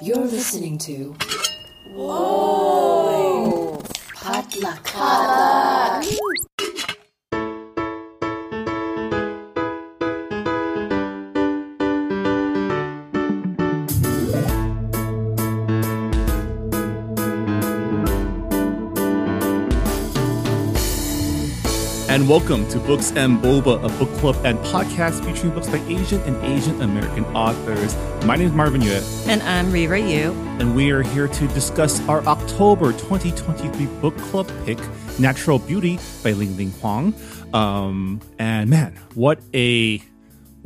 You're listening to. Whoa! Potluck. And welcome to Books and Boba, a book club and podcast featuring books by Asian and Asian American authors. My name is Marvin Yueh, And I'm Reera Yoo. and we are here to discuss our October 2023 book club pick, Natural Beauty by Ling Ling Huang. Um, and man, what a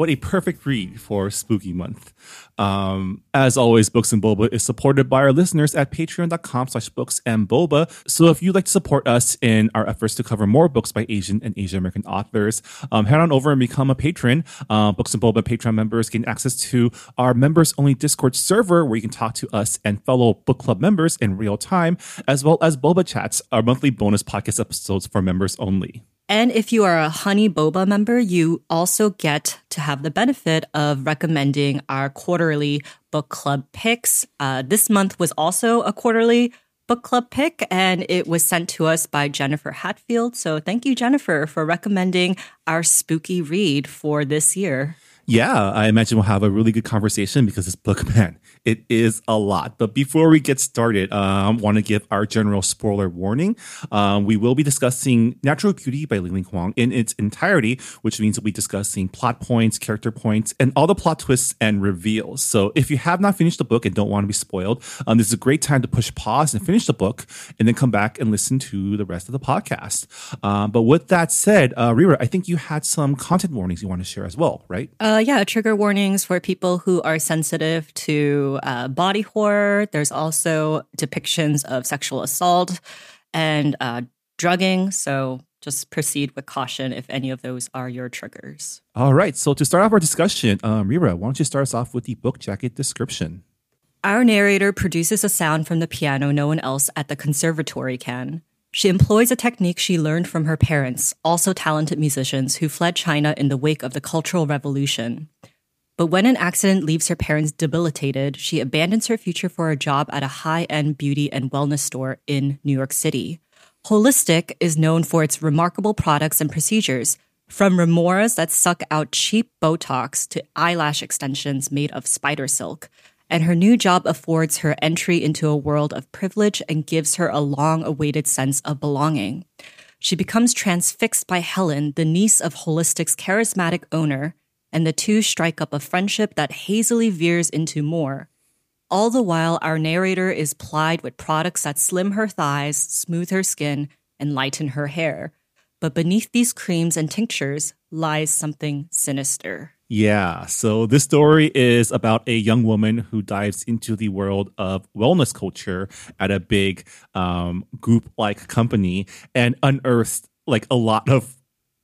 what a perfect read for spooky month. Um, as always, Books and Boba is supported by our listeners at patreon.com slash books and boba. So if you'd like to support us in our efforts to cover more books by Asian and Asian American authors, um, head on over and become a patron. Uh, books and Boba Patreon members gain access to our members only Discord server where you can talk to us and fellow book club members in real time, as well as Boba Chats, our monthly bonus podcast episodes for members only. And if you are a Honey Boba member, you also get to have the benefit of recommending our quarterly book club picks. Uh, this month was also a quarterly book club pick, and it was sent to us by Jennifer Hatfield. So thank you, Jennifer, for recommending our spooky read for this year. Yeah, I imagine we'll have a really good conversation because this book, man, it is a lot. But before we get started, I um, want to give our general spoiler warning. Um, we will be discussing Natural Beauty by Ling Ling Huang in its entirety, which means we'll be discussing plot points, character points, and all the plot twists and reveals. So if you have not finished the book and don't want to be spoiled, um, this is a great time to push pause and finish the book and then come back and listen to the rest of the podcast. Um, but with that said, uh, Reera, I think you had some content warnings you want to share as well, right? Uh, yeah, trigger warnings for people who are sensitive to uh, body horror. There's also depictions of sexual assault and uh, drugging. So just proceed with caution if any of those are your triggers. All right. So to start off our discussion, um, Reera, why don't you start us off with the book jacket description? Our narrator produces a sound from the piano no one else at the conservatory can. She employs a technique she learned from her parents, also talented musicians who fled China in the wake of the Cultural Revolution. But when an accident leaves her parents debilitated, she abandons her future for a job at a high end beauty and wellness store in New York City. Holistik is known for its remarkable products and procedures, from remoras that suck out cheap Botox to eyelash extensions made of spider silk. And her new job affords her entry into a world of privilege and gives her a long awaited sense of belonging. She becomes transfixed by Helen, the niece of Holistik's charismatic owner, and the two strike up a friendship that hazily veers into more. All the while, our narrator is plied with products that slim her thighs, smooth her skin, and lighten her hair. But beneath these creams and tinctures lies something sinister. Yeah. So this story is about a young woman who dives into the world of wellness culture at a big um, group like company and unearths like a lot of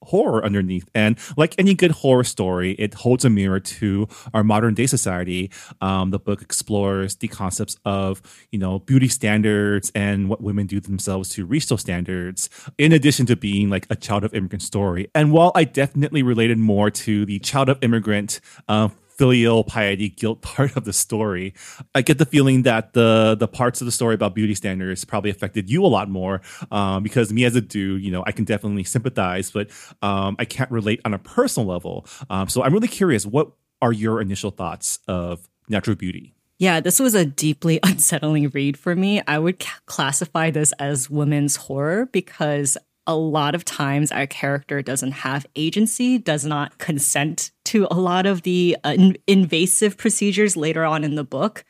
horror underneath. And like any good horror story, it holds a mirror to our modern day society. Um, the book explores the concepts of, you know, beauty standards and what women do themselves to reach those standards, in addition to being like a child of immigrant story. And while I definitely related more to the child of immigrant, uh, filial piety guilt part of the story. I get the feeling that the the parts of the story about beauty standards probably affected you a lot more um, because me as a dude, you know, I can definitely sympathize, but um, I can't relate on a personal level. Um, so I'm really curious, what are your initial thoughts of natural beauty? Yeah, this was a deeply unsettling read for me. I would classify this as women's horror because a lot of times our character doesn't have agency, does not consent to a lot of the uh, in- invasive procedures later on in the book.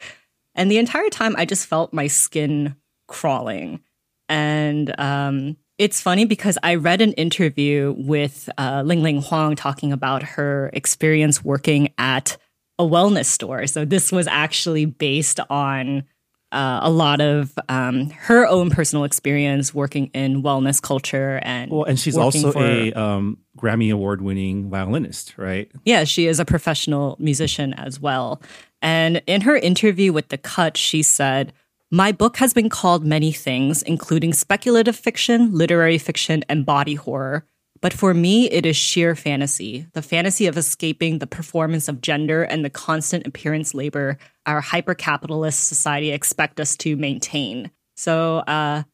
And the entire time, I just felt my skin crawling. And um, it's funny because I read an interview with uh, Ling Ling Huang talking about her experience working at a wellness store. So this was actually based on uh, a lot of um, her own personal experience working in wellness culture and Well, and she's also for- a um, Grammy Award winning violinist, right? Yeah, she is a professional musician as well. And in her interview with The Cut, she said, My book has been called many things, including speculative fiction, literary fiction, and body horror. But for me, it is sheer fantasy the fantasy of escaping the performance of gender and the constant appearance labor our hyper capitalist society expect us to maintain. So, uh,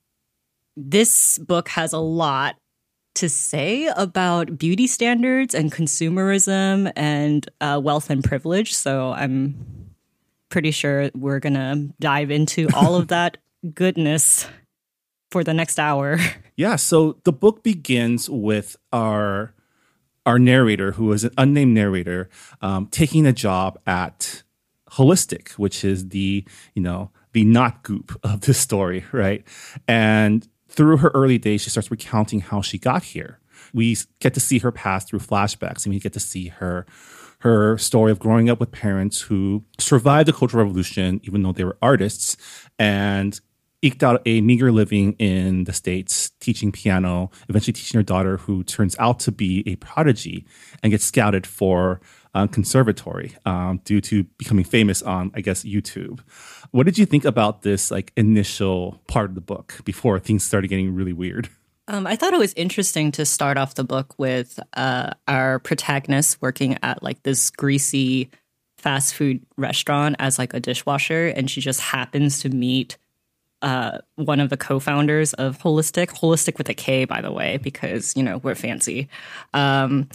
this book has a lot to say about beauty standards and consumerism and uh, wealth and privilege. So, I'm pretty sure we're going to dive into all of that goodness for the next hour. Yeah, so the book begins with our our narrator, who is an unnamed narrator, um, taking a job at Holistik, which is the you know the not goop of this story, right? And through her early days, she starts recounting how she got here. We get to see her pass through flashbacks, and we get to see her her story of growing up with parents who survived the Cultural Revolution, even though they were artists, and eked out a meager living in the States, teaching piano, eventually teaching her daughter, who turns out to be a prodigy and gets scouted for uh, conservatory um, due to becoming famous on, I guess, YouTube. What did you think about this like initial part of the book before things started getting really weird? Um, I thought it was interesting to start off the book with uh, our protagonist working at like this greasy fast food restaurant as like a dishwasher, and she just happens to meet uh, one of the co-founders of Holistik, Holistik with a K, by the way, because you know we're fancy. Um,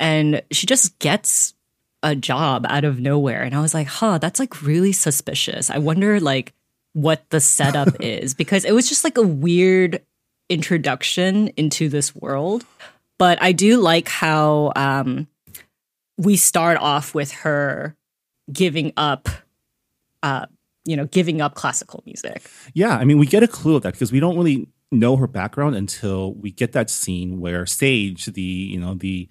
and she just gets a job out of nowhere, and I was like, "Huh, that's like really suspicious." I wonder like what the setup is because it was just like a weird introduction into this world. But I do like how um, we start off with her giving up uh, you know, giving up classical music. Yeah, I mean, we get a clue of that because we don't really know her background until we get that scene where Sage, the you know the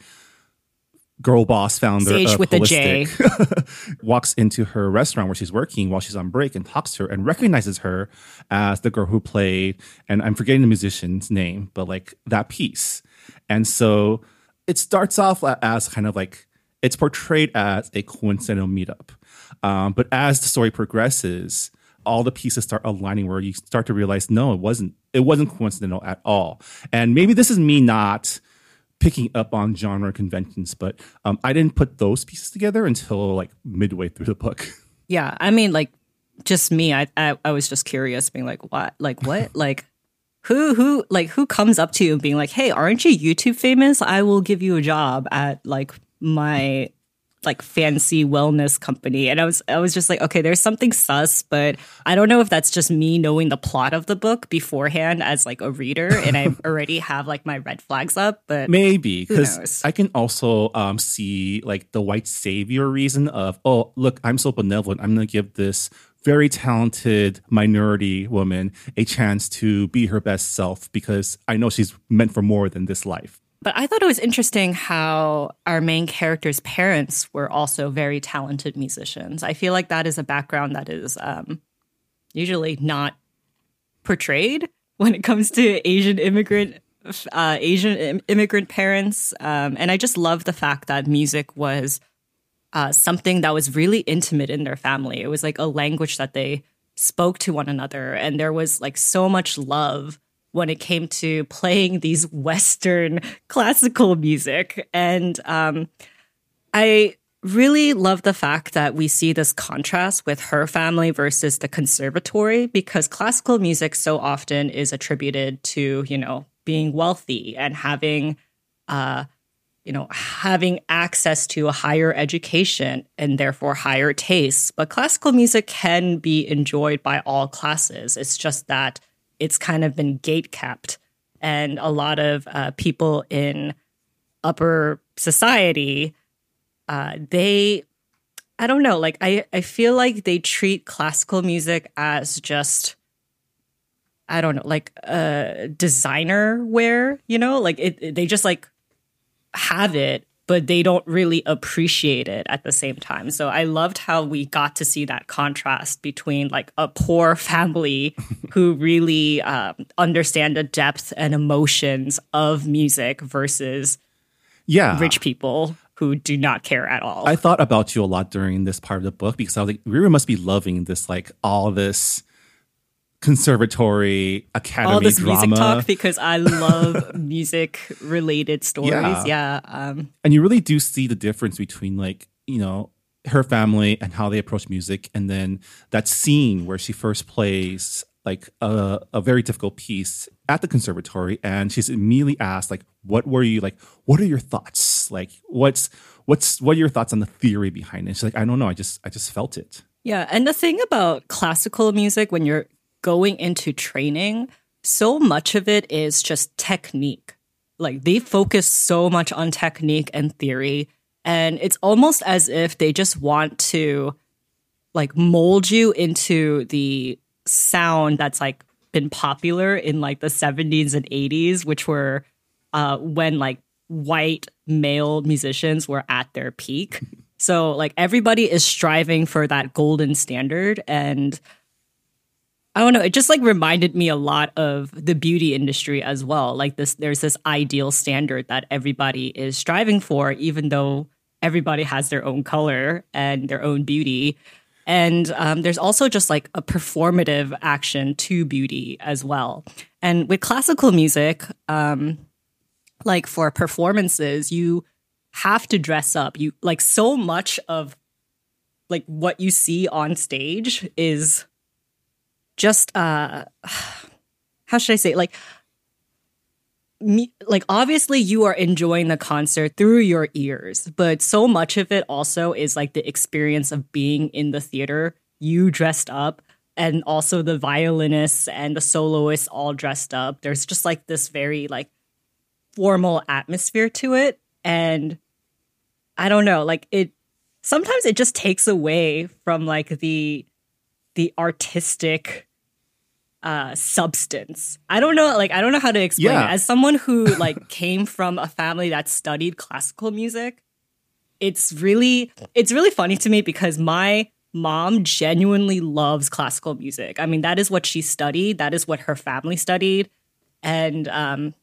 girl boss founder Sage of with Holistik, the walks into her restaurant where she's working while she's on break and talks to her and recognizes her as the girl who played and I'm forgetting the musician's name, but like that piece. And so it starts off as kind of like it's portrayed as a coincidental meetup. Um, but as the story progresses, all the pieces start aligning where you start to realize, no, it wasn't. It wasn't coincidental at all. And maybe this is me not picking up on genre conventions, but um, I didn't put those pieces together until like midway through the book. Yeah, I mean, like just me. I I, I was just curious, being like, what, like what, like. Who who like who comes up to you and being like, "Hey, aren't you YouTube famous? I will give you a job at like my like fancy wellness company. And i was i was just like okay there's something sus but i don't know if that's just me knowing the plot of the book beforehand as like a reader and i already have like my red flags up but maybe because i can also um, see like the white savior reason of oh look i'm so benevolent. I'm gonna give this very talented minority woman a chance to be her best self because i know she's meant for more than this life but I thought it was interesting how our main character's parents were also very talented musicians. I feel like that is a background that is um, usually not portrayed when it comes to Asian immigrant uh, Asian immigrant parents. Um, and I just love the fact that music was uh, something that was really intimate in their family. It was like a language that they spoke to one another, and there was like so much love when it came to playing these Western classical music. And um, I really love the fact that we see this contrast with her family versus the conservatory because classical music so often is attributed to, you know, being wealthy and having, uh, you know, having access to a higher education and therefore higher tastes. But classical music can be enjoyed by all classes. It's just that it's kind of been gate kept. And a lot of uh, people in upper society, uh, they, I don't know, like I, I feel like they treat classical music as just, I don't know, like uh, designer wear, you know, like it, they just like have it but they don't really appreciate it at the same time. So I loved how we got to see that contrast between like a poor family who really um, understand the depth and emotions of music versus yeah rich people who do not care at all. I thought about you a lot during this part of the book because I was like, Riri must be loving this, like all this conservatory academy all this drama. music talk because I love music related stories. Yeah. Yeah. Um, and you really do see the difference between like you know her family and how they approach music and then that scene where she first plays like a, a very difficult piece at the conservatory and she's immediately asked like what were you like what are your thoughts like what's what's what are your thoughts on the theory behind it she's like i don't know i just i just felt it yeah. And the thing about classical music, when you're going into training, so much of it is just technique. Like they focus so much on technique and theory. And it's almost as if they just want to like mold you into the sound that's like been popular in like the 70s and 80s, which were uh, when like white male musicians were at their peak. So like everybody is striving for that golden standard and I don't know, it just like reminded me a lot of the beauty industry as well. Like this there's this ideal standard that everybody is striving for even though everybody has their own color and their own beauty. And um, there's also just like a performative action to beauty as well. And with classical music, um, like for performances, you have to dress up. You like so much of like what you see on stage is just uh how should I say like me, like obviously you are enjoying the concert through your ears, but so much of it also is like the experience of being in the theater, you dressed up, and also the violinists and the soloists all dressed up. There's just like this very like formal atmosphere to it. And I don't know, like it sometimes it just takes away from like the the artistic uh substance. I don't know like I don't know how to explain Yeah. it. As someone who like came from a family that studied classical music, it's really it's really funny to me because my mom genuinely loves classical music. I mean, that is what she studied, that is what her family studied and um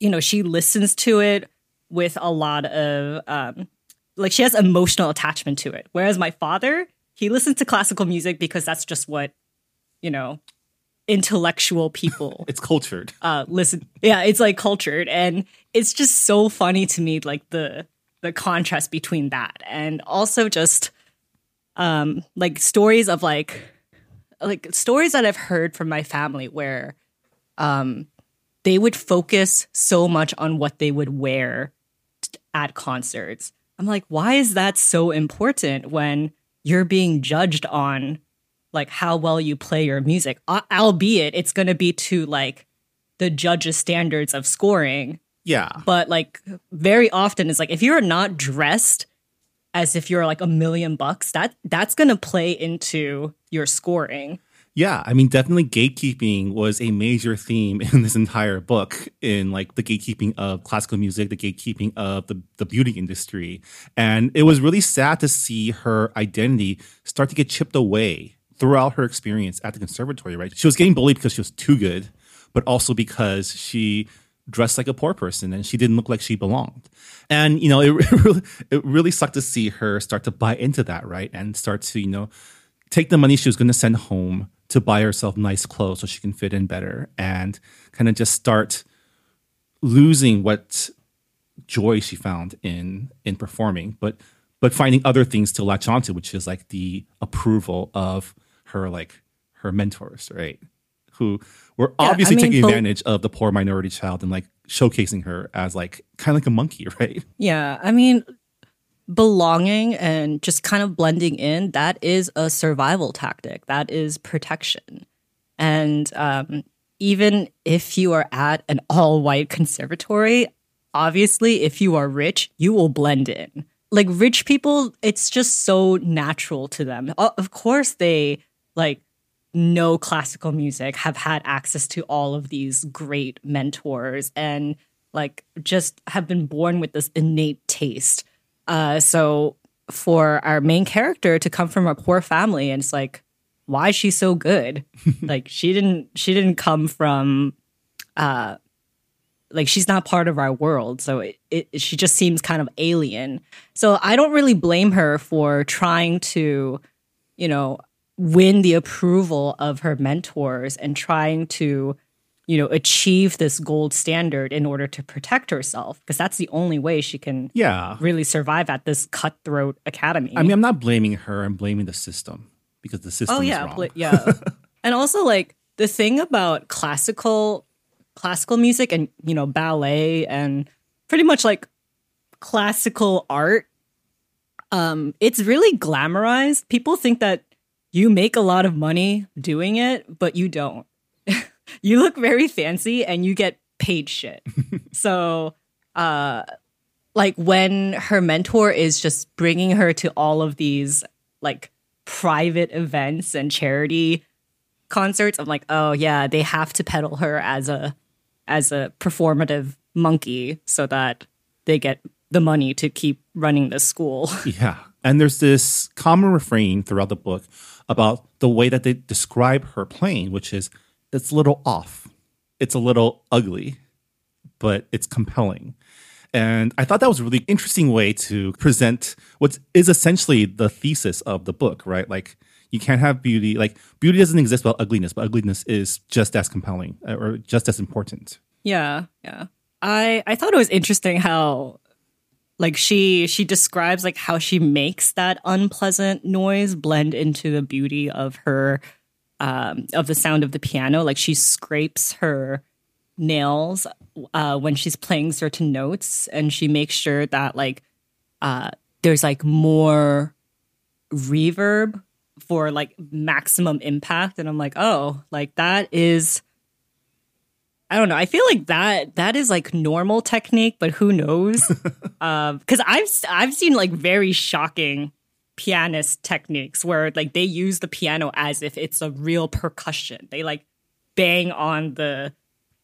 you know, she listens to it with a lot of um like she has emotional attachment to it. Whereas my father, he listens to classical music because that's just what, you know, intellectual people. It's cultured. Uh listen yeah it's like cultured. And it's just so funny to me like the the contrast between that and also just um like stories of like like stories that i've heard from my family where um they would focus so much on what they would wear at concerts. I'm like why is that so important when you're being judged on like how well you play your music Al- albeit it's going to be to like the judges standards of scoring. Yeah. But like very often it's like if you're not dressed as if you're like a million bucks that that's going to play into your scoring. Yeah, I mean, definitely gatekeeping was a major theme in this entire book. In like the gatekeeping of classical music, the gatekeeping of the the beauty industry, and it was really sad to see her identity start to get chipped away throughout her experience at the conservatory. Right, she was getting bullied because she was too good, but also because she dressed like a poor person and she didn't look like she belonged. And you know, it really, it really sucked to see her start to buy into that, right, and start to you know take the money she was going to send home to buy herself nice clothes so she can fit in better and kind of just start losing what joy she found in in performing but but finding other things to latch onto which is like the approval of her like her mentors right who were Yeah, I obviously mean, taking advantage of the poor minority child and like showcasing her as like kind of like a monkey right Yeah, I mean, belonging and just kind of blending in, that is a survival tactic. That is protection. And um, even if you are at an all white conservatory, obviously, if you are rich, you will blend in. Like rich people, it's just so natural to them. Of course, they like know classical music, have had access to all of these great mentors, and like just have been born with this innate taste. Uh, so for our main character to come from a poor family, and it's like, why is she so good? like she didn't, she didn't come from, uh, like she's not part of our world. So it, it, she just seems kind of alien. So I don't really blame her for trying to, you know, win the approval of her mentors and trying to you know achieve this gold standard in order to protect herself because that's the only way she can Yeah. really survive at this cutthroat academy I mean, I'm not blaming her. I'm blaming the system because the system oh is yeah pla- yeah and also like the thing about classical classical music and you know ballet and pretty much like classical art um it's really glamorized people think that you make a lot of money doing it but you don't. You look very fancy and you get paid shit. So uh like when her mentor is just bringing her to all of these like private events and charity concerts i'm like oh yeah they have to peddle her as a as a performative monkey so that they get the money to keep running the school. Yeah. And there's this common refrain throughout the book about the way that they describe her playing, which is it's a little off. It's a little ugly, but it's compelling. And I thought that was a really interesting way to present what is essentially the thesis of the book, right? Like you can't have beauty, like beauty doesn't exist without ugliness, but ugliness is just as compelling uh, or just as important. Yeah, yeah. I I thought it was interesting how like she she describes like how she makes that unpleasant noise blend into the beauty of her um of the sound of the piano. Like she scrapes her nails uh when she's playing certain notes and she makes sure that like uh there's like more reverb for like maximum impact and I'm like, "Oh, like that is I don't know. I feel like that that is like normal technique, but who knows? Because I've I've seen like very shocking pianist techniques where like they use the piano as if it's a real percussion. They like bang on the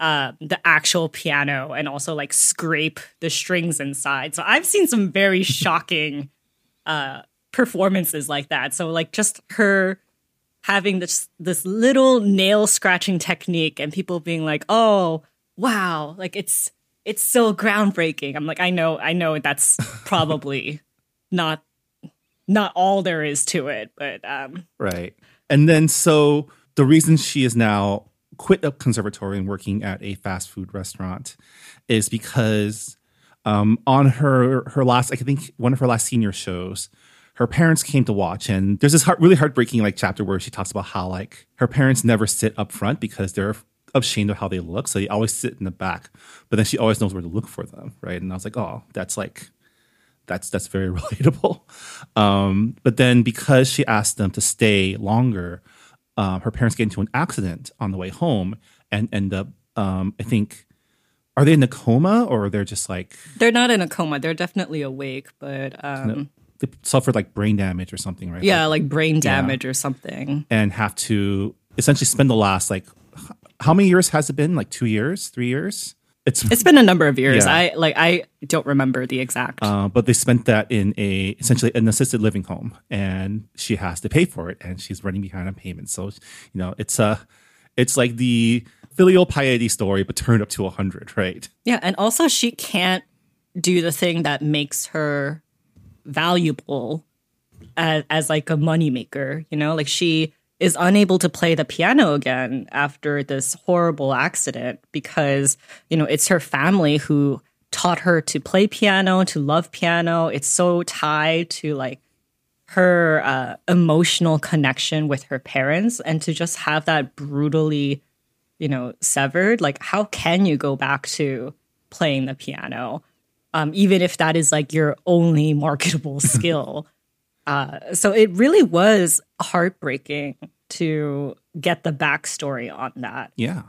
uh, the actual piano and also like scrape the strings inside. So I've seen some very shocking uh, performances like that. So like just her having this this little nail scratching technique and people being like, "Oh, wow, like it's it's so groundbreaking." I'm like, "I know, I know that's probably not not all there is to it, but um Right. And then so the reason she is now quit a conservatory and working at a fast food restaurant is because um, on her her last I think one of her last senior shows, her parents came to watch and there's this heart, really heartbreaking like chapter where she talks about how like her parents never sit up front because they're ashamed of how they look so they always sit in the back but then she always knows where to look for them right and i was like oh that's like that's that's very relatable. Um, but then because she asked them to stay longer, um, her parents get into an accident on the way home and end up. Um, I think are they in a coma or they're just like they're not in a coma. They're definitely awake, but um they suffered like brain damage or something, right? yeah, like brain damage or something. and have to essentially spend the last like how many years has it been? Like two years, three years? It's It's been a number of years. Yeah. I like I don't remember the exact. Uh, but they spent that in a essentially an assisted living home, and she has to pay for it, and she's running behind on payments. So you know, it's a, it's like the filial piety story, but turned up to a hundred, right? Yeah, and also she can't do the thing that makes her valuable as, as like a moneymaker, you know? Like she is unable to play the piano again after this horrible accident because, you know, it's her family who taught her to play piano, to love piano. It's so tied to like her uh, emotional connection with her parents and to just have that brutally you know severed like how can you go back to playing the piano um, even if that is like your only marketable skill uh, so it really was heartbreaking to get the backstory on that Yeah,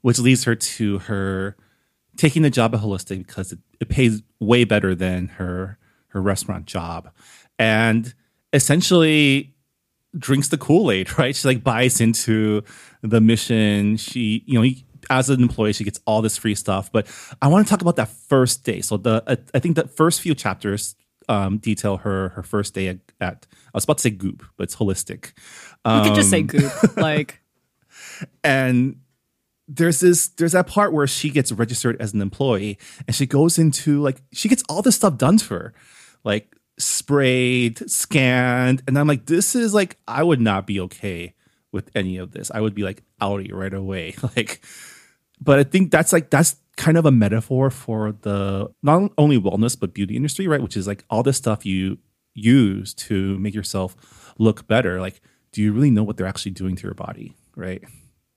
which leads her to her taking the job at Holistik because it, it pays way better than her her restaurant job, and essentially drinks the Kool Aid. Right? She like buys into the mission. She you know. As an employee, she gets all this free stuff. But I want to talk about that first day. So the uh, I think the first few chapters um, detail her her first day at, at I was about to say Goop, but it's Holistik. you could just say goop like and there's this there's that part where she gets registered as an employee and she goes into like she gets all this stuff done to her like sprayed, scanned, and I'm like, this is like I would not be okay with any of this. I would be like outie right away. Like, but I think that's like that's kind of a metaphor for the not only wellness but beauty industry, right? Which is like all this stuff you use to make yourself look better. Like, do you really know what they're actually doing to your body, right?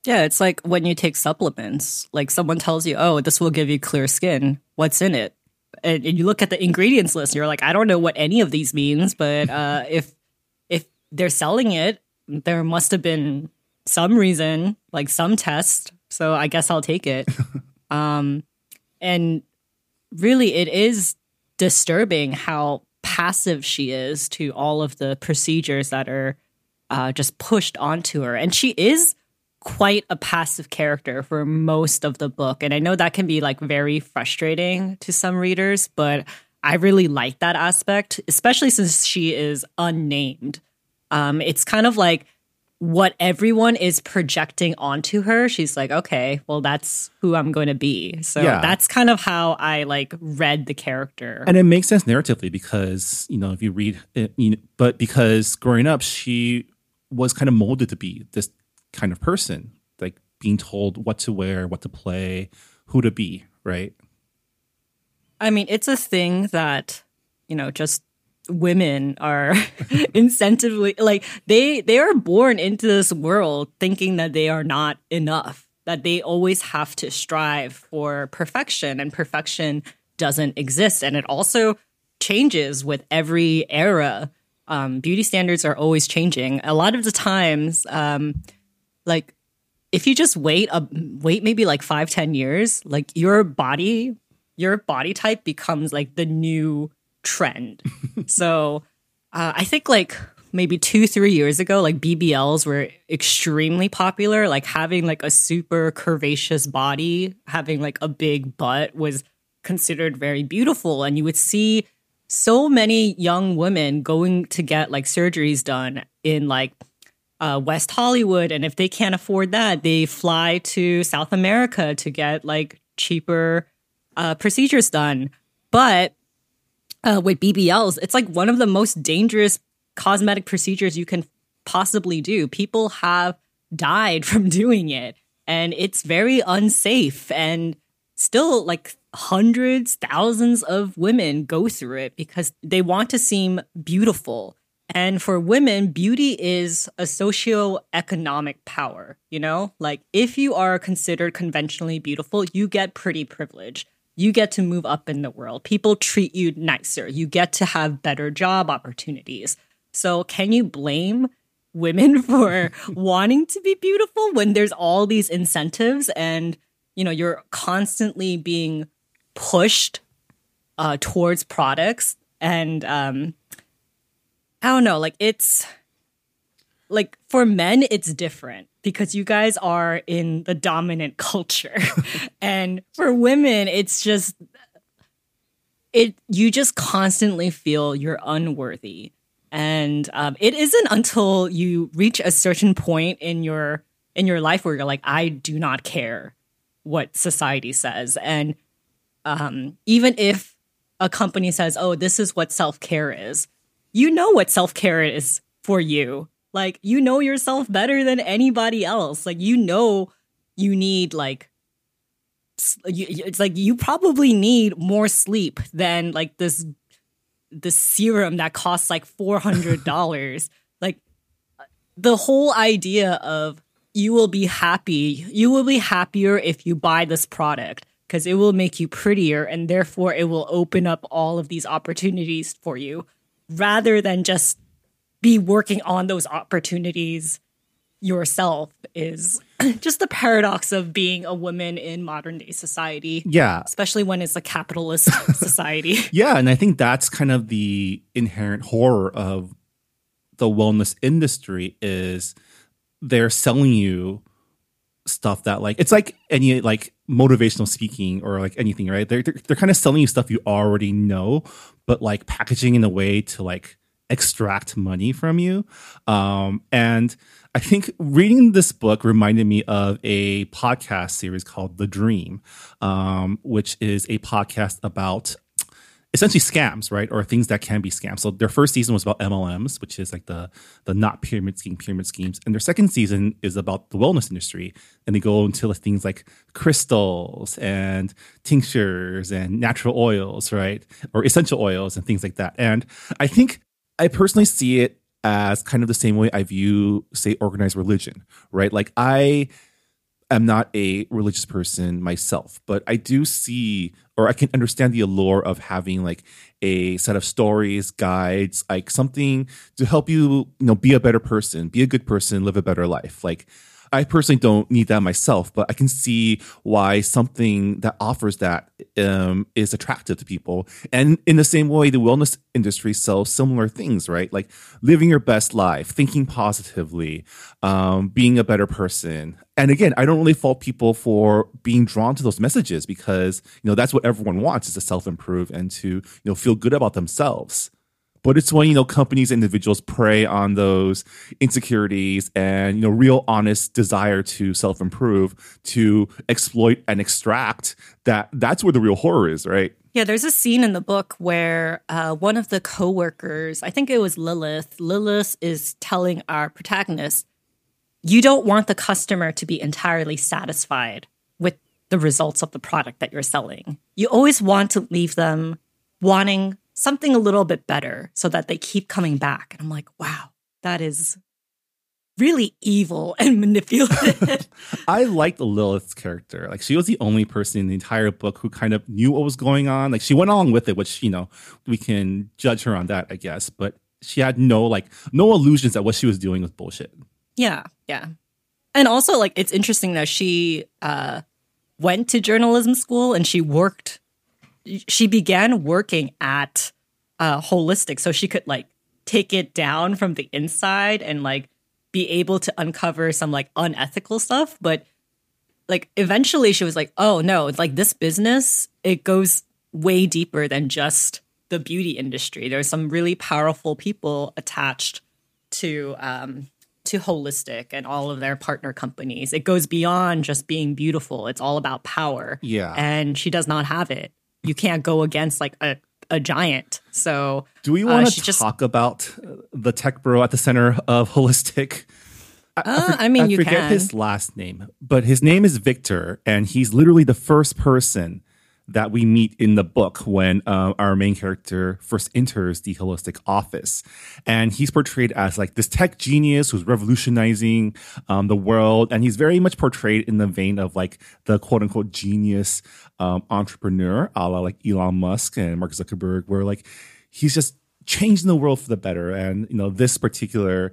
Yeah, it's like when you take supplements. Like someone tells you, "Oh, this will give you clear skin." What's in it? And, and you look at the ingredients list. You're like, "I don't know what any of these means," but uh, if if they're selling it, there must have been some reason, like some test. So I guess I'll take it. um, and really, it is disturbing how passive she is to all of the procedures that are uh, just pushed onto her, and she is quite a passive character for most of the book. And I know that can be like very frustrating to some readers, but I really like that aspect, especially since she is unnamed. Um, it's kind of like what everyone is projecting onto her. She's like, okay, well, that's who I'm going to be. So Yeah. that's kind of how I like read the character. And it makes sense narratively because you know if you read it, you know, but because growing up she was kind of molded to be this kind of person, like being told what to wear, what to play, who to be, right? I mean, it's a thing that, you know, just women are incentively like they they are born into this world thinking that they are not enough, that they always have to strive for perfection and perfection doesn't exist and it also changes with every era. Um, beauty standards are always changing. A lot of the times, um, like if you just wait a wait maybe like five ten years like your body your body type becomes like the new trend. So uh, i think like maybe two three years ago like bbls were extremely popular. Like having like a super curvaceous body having like a big butt was considered very beautiful. And you would see so many young women going to get like surgeries done in like uh, West Hollywood, and if they can't afford that, they fly to South America to get like cheaper uh, procedures done. But uh, with BBLs, it's like one of the most dangerous cosmetic procedures you can possibly do. People have died from doing it, and it's very unsafe. And still, like hundreds, thousands of women go through it because they want to seem beautiful. And for women, beauty is a socioeconomic power, you know? Like if you are considered conventionally beautiful, you get pretty privilege. You get to move up in the world. People treat you nicer. You get to have better job opportunities. So can you blame women for wanting to be beautiful when there's all these incentives and you know you're constantly being pushed uh, towards products and um, I don't know, like it's like for men it's different because you guys are in the dominant culture. and for women it's just it you just constantly feel you're unworthy. And um, it isn't until you reach a certain point in your in your life where you're like, I do not care what society says. And um, even if a company says, "Oh, this is what self care is," you know what self care is for you. Like you know yourself better than anybody else. Like you know you need like s- you- you- it's like you probably need more sleep than like this this serum that costs like four hundred dollars. like the whole idea of you will be happy, you will be happier if you buy this product because it will make you prettier and therefore it will open up all of these opportunities for you rather than just be working on those opportunities yourself is just the paradox of being a woman in modern day society Yeah. especially when it's a capitalist society Yeah, and I think that's kind of the inherent horror of the wellness industry is they're selling you stuff that like it's like any like motivational speaking or like anything, right? They're they're, they're kind of selling you stuff you already know, but like packaging in a way to like extract money from you. Um, and I think reading this book reminded me of a podcast series called The Dream, um, which is a podcast about essentially scams, right? Or things that can be scams. So their first season was about MLMs, which is like the the not pyramid scheme pyramid schemes, and their second season is about the wellness industry, and they go into things like crystals and tinctures and natural oils, right? Or essential oils and things like that. And I think I personally see it as kind of the same way I view, say, organized religion, right? Like I am not a religious person myself, but I do see or I can understand the allure of having like a set of stories, guides, like something to help you, you know, be a better person, be a good person, live a better life. Like I personally don't need that myself, but I can see why something that offers that um, is attractive to people. And in the same way, the wellness industry sells similar things, right? Like living your best life, thinking positively, um, being a better person. And again, I don't really fault people for being drawn to those messages because you know that's what everyone wants is to self improve and to you know feel good about themselves. But it's when, you know, companies, individuals prey on those insecurities and, you know, real honest desire to self improve, to exploit and extract that that's where the real horror is, right? Yeah, there's a scene in the book where uh, one of the coworkers, I think it was Lilith, Lilith is telling our protagonist, you don't want the customer to be entirely satisfied with the results of the product that you're selling. You always want to leave them wanting something a little bit better so that they keep coming back. And I'm like, wow, that is really evil and manipulative. I liked Lilith's character. Like she was the only person in the entire book who kind of knew what was going on. Like she went along with it, which, you know, we can judge her on that, I guess. But she had no like no illusions that what she was doing was bullshit. Yeah, yeah. And also like it's interesting that she uh went to journalism school and she worked she began working at uh, Holistik so she could like take it down from the inside and like be able to uncover some like unethical stuff but like eventually she was like oh no it's like this business it goes way deeper than just the beauty industry. There's some really powerful people attached to um to Holistik and all of their partner companies. It goes beyond just being beautiful. It's all about power. Yeah. and she does not have it you can't go against like a, a giant. So Do we uh, want she to just- talk about the tech bro at the center of Holistik? Uh, I mean, I you forget can. his last name, but his name is Victor, and he's literally the first person that we meet in the book when uh, our main character first enters the Holistik office, and he's portrayed as like this tech genius who's revolutionizing um, the world, and he's very much portrayed in the vein of like the quote unquote genius um, entrepreneur, a la like Elon Musk and Mark Zuckerberg, where like he's just changing the world for the better, and you know this particular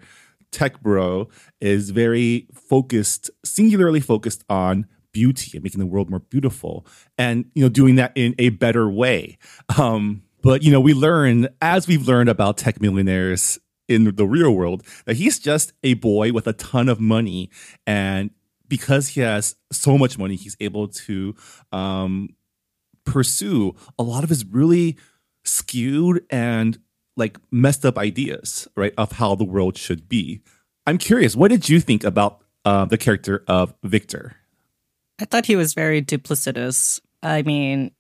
tech bro is very focused, singularly focused on beauty and making the world more beautiful and, you know, doing that in a better way. Um, but, you know, we learn, as we've learned about tech millionaires in the real world, that he's just a boy with a ton of money. And because he has so much money, he's able to um, pursue a lot of his really skewed and like messed up ideas, right, of how the world should be. I'm curious, what did you think about uh, the character of Victor? I thought he was very duplicitous. I mean,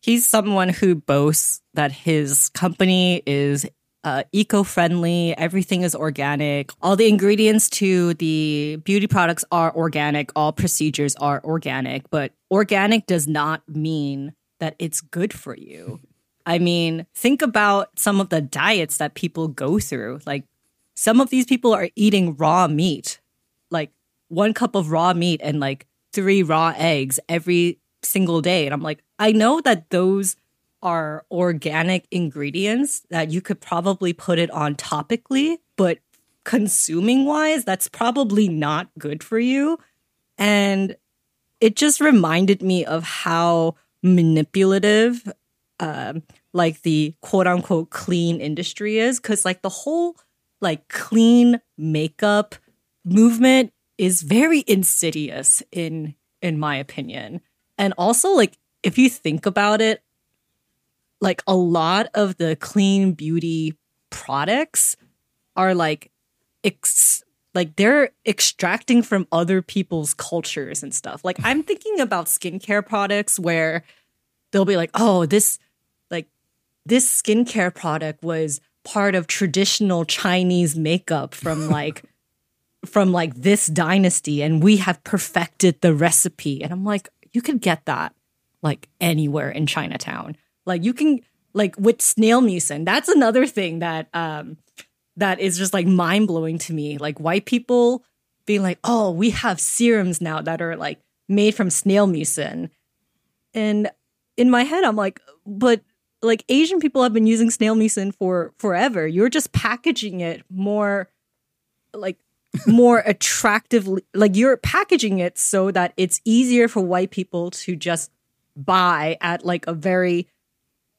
he's someone who boasts that his company is uh, eco friendly, everything is organic, all the ingredients to the beauty products are organic, all procedures are organic, but organic does not mean that it's good for you. I mean, think about some of the diets that people go through. Like, some of these people are eating raw meat, like one cup of raw meat and like three raw eggs every single day. And I'm like, I know that those are organic ingredients that you could probably put it on topically, but consuming wise, that's probably not good for you. And it just reminded me of how manipulative um, like the quote unquote clean industry is because like the whole like clean makeup movement is very insidious in in my opinion. And also like if you think about it like a lot of the clean beauty products are like ex- like they're extracting from other people's cultures and stuff. Like i'm thinking about skincare products where they'll be like oh this like this skincare product was part of traditional Chinese makeup from like from like this dynasty and we have perfected the recipe. And I'm like, you could get that like anywhere in Chinatown. Like you can like with snail mucin. That's another thing that um that is just like mind blowing to me. Like white people being like, oh, we have serums now that are like made from snail mucin. And in my head, I'm like, but like Asian people have been using snail mucin for forever. You're just packaging it more like more attractively like you're packaging it so that it's easier for white people to just buy at like a very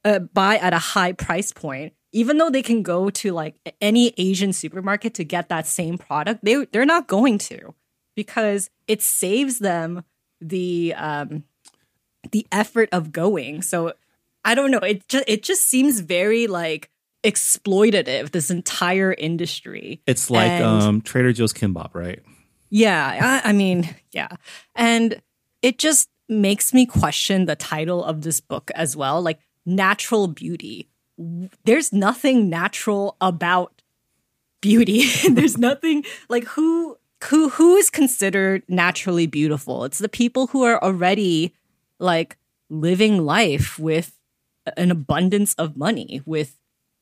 uh, buy at a high price point. Even though they can go to like any asian supermarket to get that same product they they're not going to because it saves them the um the effort of going. So i don't know. It just it just seems very like exploitative this entire industry It's like And- um, Trader Joe's kimbap, right? yeah, I, I mean, yeah. And it just makes me question the title of this book as well like natural beauty. There's nothing natural about beauty. There's nothing like who who who is considered naturally beautiful? It's the people who are already like living life with an abundance of money, with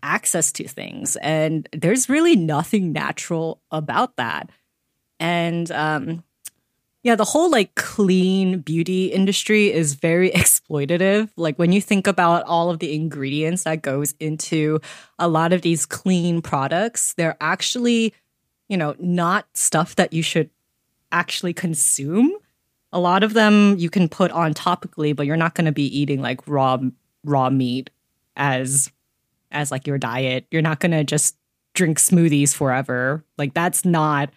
access to things. And there's really nothing natural about that. And um yeah the whole like clean beauty industry is very exploitative. Like when you think about all of the ingredients that goes into a lot of these clean products they're actually you know not stuff that you should actually consume. A lot of them you can put on topically but you're not going to be eating like raw raw meat as as like your diet you're not going to just drink smoothies forever like that's not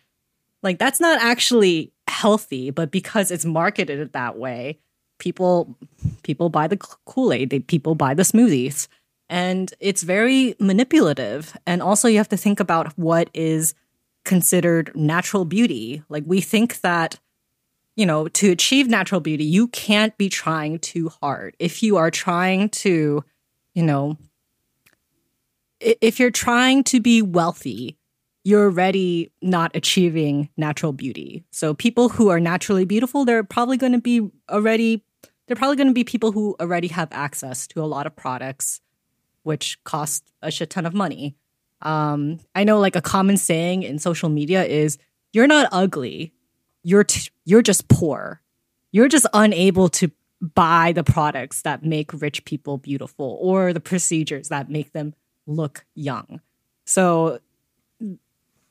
like that's not actually healthy, but because it's marketed that way, people people buy the Kool-Aid, they, people buy the smoothies. And it's very manipulative. And also you have to think about what is considered natural beauty. Like we think that you know, to achieve natural beauty, you can't be trying too hard. If you are trying to, you know, if you're trying to be wealthy, you're already not achieving natural beauty. So people who are naturally beautiful, they're probably going to be already they're probably going to be people who already have access to a lot of products which cost a shit ton of money. Um, I know like a common saying in social media is you're not ugly. You're t- you're just poor. You're just unable to buy the products that make rich people beautiful or the procedures that make them look young. So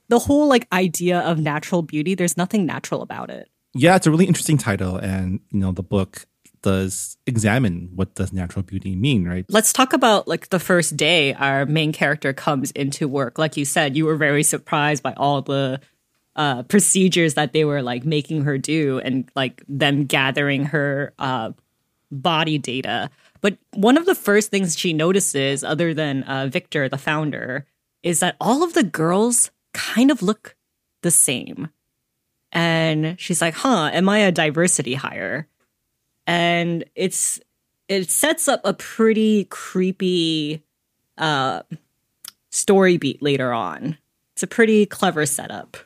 the whole like idea of natural beauty, there's nothing natural about it. Yeah, it's a really interesting title, and you know the book does examine what does natural beauty mean, right? Let's talk about like the first day our main character comes into work. Like you said, you were very surprised by all the uh, procedures that they were like making her do and like them gathering her uh, body data. But one of the first things she notices, other than uh, Victor, the founder, is that all of the girls kind of look the same. And she's like, huh, am I a diversity hire? And it's it sets up a pretty creepy uh story beat later on. It's a pretty clever setup.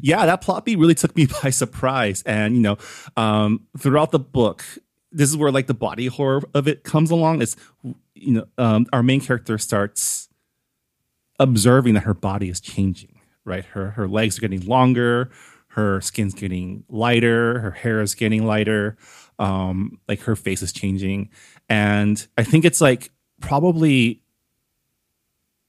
yeah, that plot beat really took me by surprise. And you know, um, throughout the book, this is where like the body horror of it comes along. Is you know, um, our main character starts observing that her body is changing. Right, her her legs are getting longer, her skin's getting lighter, her hair is getting lighter, um, like her face is changing, and I think it's like probably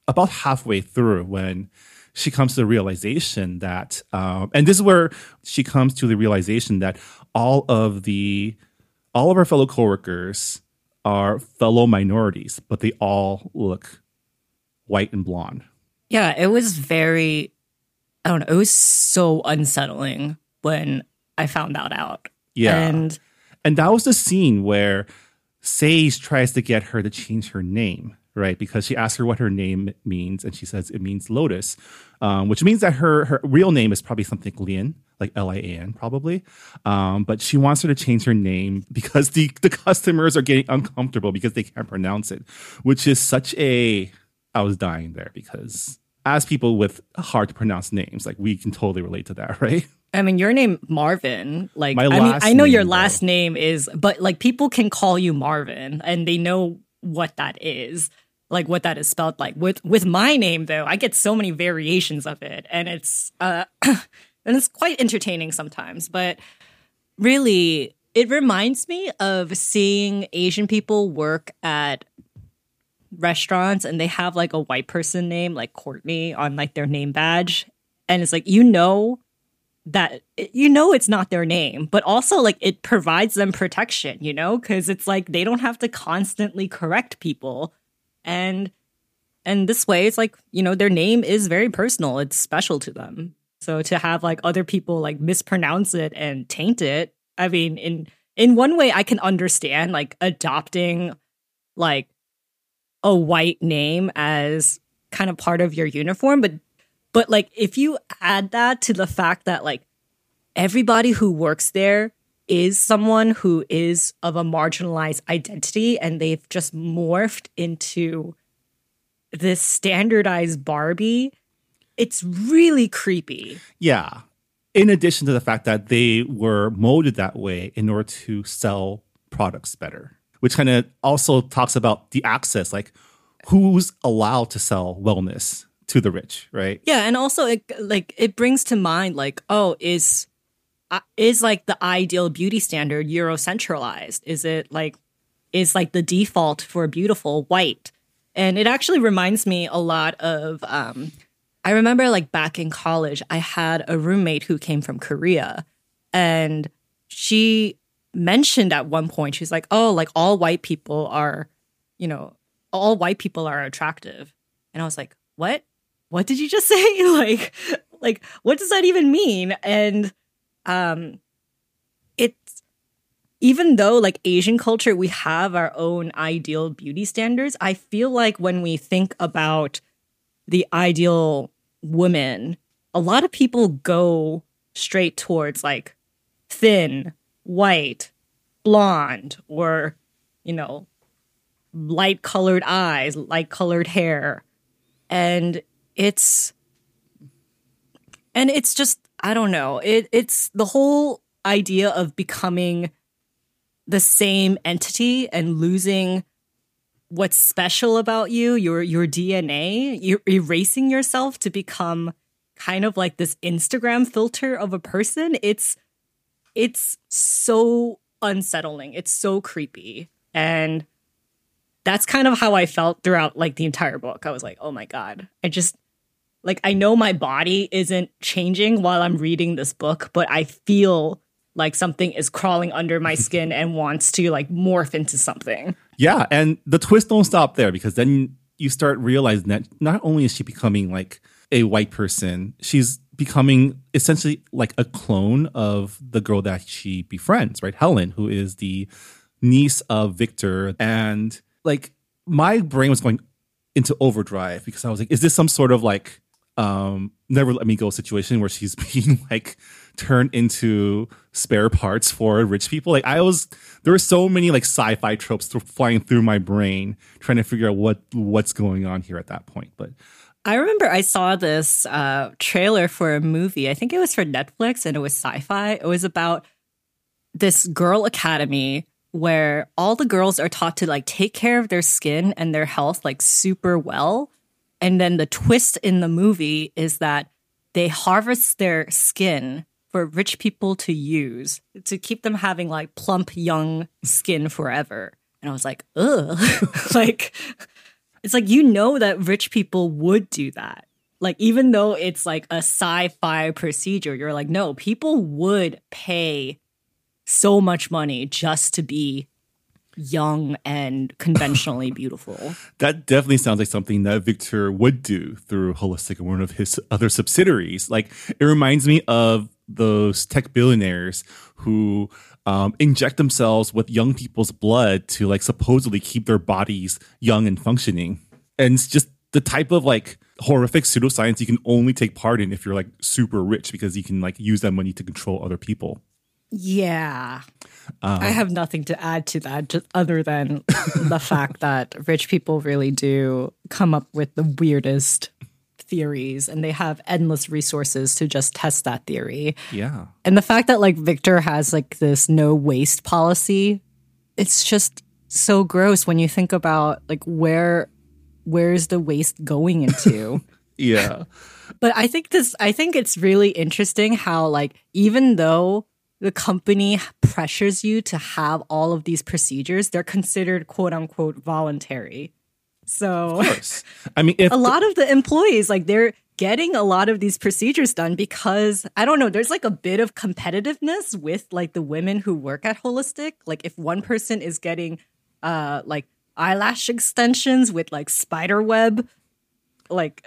about halfway through when she comes to the realization that, um, and this is where she comes to the realization that all of the, all of our fellow coworkers are fellow minorities, but they all look white and blonde. Yeah, it was very I don't know, it was so unsettling when I found that out. Yeah. And And that was the scene where Sage tries to get her to change her name, right? Because she asked her what her name means, and she says it means lotus, um, which means that her her real name is probably something Lian, like L I A N, probably. Um, but she wants her to change her name because the the customers are getting uncomfortable because they can't pronounce it, which is such a. I was dying there because as people with hard to pronounce names, like we can totally relate to that, right? I mean, your name Marvin. Like, My I mean, I know your last though. name is, but like people can call you Marvin, and they know what that is, like what that is spelled like. With with my name though, I get so many variations of it, and it's uh, and it's quite entertaining sometimes. But really, it reminds me of seeing Asian people work at restaurants and they have like a white person name like Courtney on like their name badge and it's like you know that you know it's not their name but also like it provides them protection you know cuz it's like they don't have to constantly correct people and and this way it's like you know their name is very personal. It's special to them. So to have like other people like mispronounce it and taint it i mean in in one way i can understand like adopting like a white name as kind of part of your uniform but but like if you add that to the fact that like everybody who works there is someone who is of a marginalized identity and they've just morphed into this standardized Barbie, it's really creepy. Yeah. In addition to the fact that they were molded that way in order to sell products better, which kind of also talks about the access, like who's allowed to sell wellness to the rich, right? Yeah, and also it like it brings to mind like, oh, is is like the ideal beauty standard Eurocentralized? Is it like is like the default for beautiful white? And it actually reminds me a lot of um I remember like back in college, I had a roommate who came from Korea and she mentioned at one point, she's like, oh, like all white people are, you know, all white people are attractive. And I was like, what? What did you just say? like, like, what does that even mean? And um it's even though like Asian culture, we have our own ideal beauty standards, I feel like when we think about the ideal woman, a lot of people go straight towards like thin, white, blonde, or, you know, light colored eyes, light colored hair. And it's, and it's just, I don't know. It, it's the whole idea of becoming the same entity and losing what's special about you, your your DNA, you're erasing yourself to become kind of like this Instagram filter of a person. It's it's so unsettling. It's so creepy. And that's kind of how I felt throughout like the entire book. I was like, "Oh my god. I just like I know my body isn't changing while I'm reading this book, but I feel like something is crawling under my skin and wants to like morph into something." Yeah, and the twist don't stop there because then you start realizing that not only is she becoming like a white person, she's becoming essentially like a clone of the girl that she befriends, right? Helen, who is the niece of Victor. And like my brain was going into overdrive because I was like, is this some sort of like um never let me go situation where she's being like turned into spare parts for rich people like i was there were so many like sci-fi tropes th- flying through my brain trying to figure out what what's going on here at that point but I remember I saw this uh, trailer for a movie. I think it was for Netflix and it was sci fi. It was about this girl academy where all the girls are taught to like take care of their skin and their health like super well. And then the twist in the movie is that they harvest their skin for rich people to use to keep them having like plump young skin forever. And I was like, ugh. like, it's like you know that rich people would do that. Like, even though it's like a sci fi procedure, you're like, no, people would pay so much money just to be young and conventionally beautiful. that definitely sounds like something that Victor would do through Holistik and one of his other subsidiaries. Like it reminds me of those tech billionaires who um, inject themselves with young people's blood to like supposedly keep their bodies young and functioning. and it's just the type of like horrific pseudoscience you can only take part in if you're like super rich because you can like use that money to control other people. Yeah. Um, I have nothing to add to that just other than the fact that rich people really do come up with the weirdest theories and they have endless resources to just test that theory. Yeah. And the fact that like Victor has like this no waste policy, it's just so gross when you think about like where where's the waste going into? Yeah. But I think this I think it's really interesting how like even though the company pressures you to have all of these procedures, they're considered quote unquote voluntary. So I mean, if a lot of the employees like they're getting a lot of these procedures done because I don't know, there's like a bit of competitiveness with like the women who work at Holistik. Like if one person is getting uh like eyelash extensions with like spider web like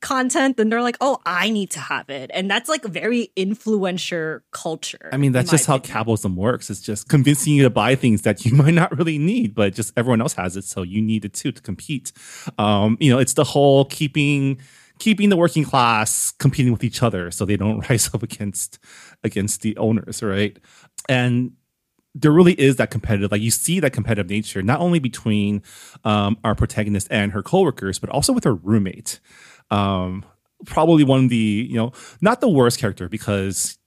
content, then they're like, "Oh, I need to have it." And that's like very influencer culture. I mean, that's just how capitalism works. It's just convincing you to buy things that you might not really need, but just everyone else has it, so you need it too to compete. Um, you know, it's the whole keeping keeping the working class competing with each other so they don't rise up against against the owners, right? And there really is that competitive like you see that competitive nature not only between um, our protagonist and her coworkers but also with her roommate um, probably one of the you know not the worst character because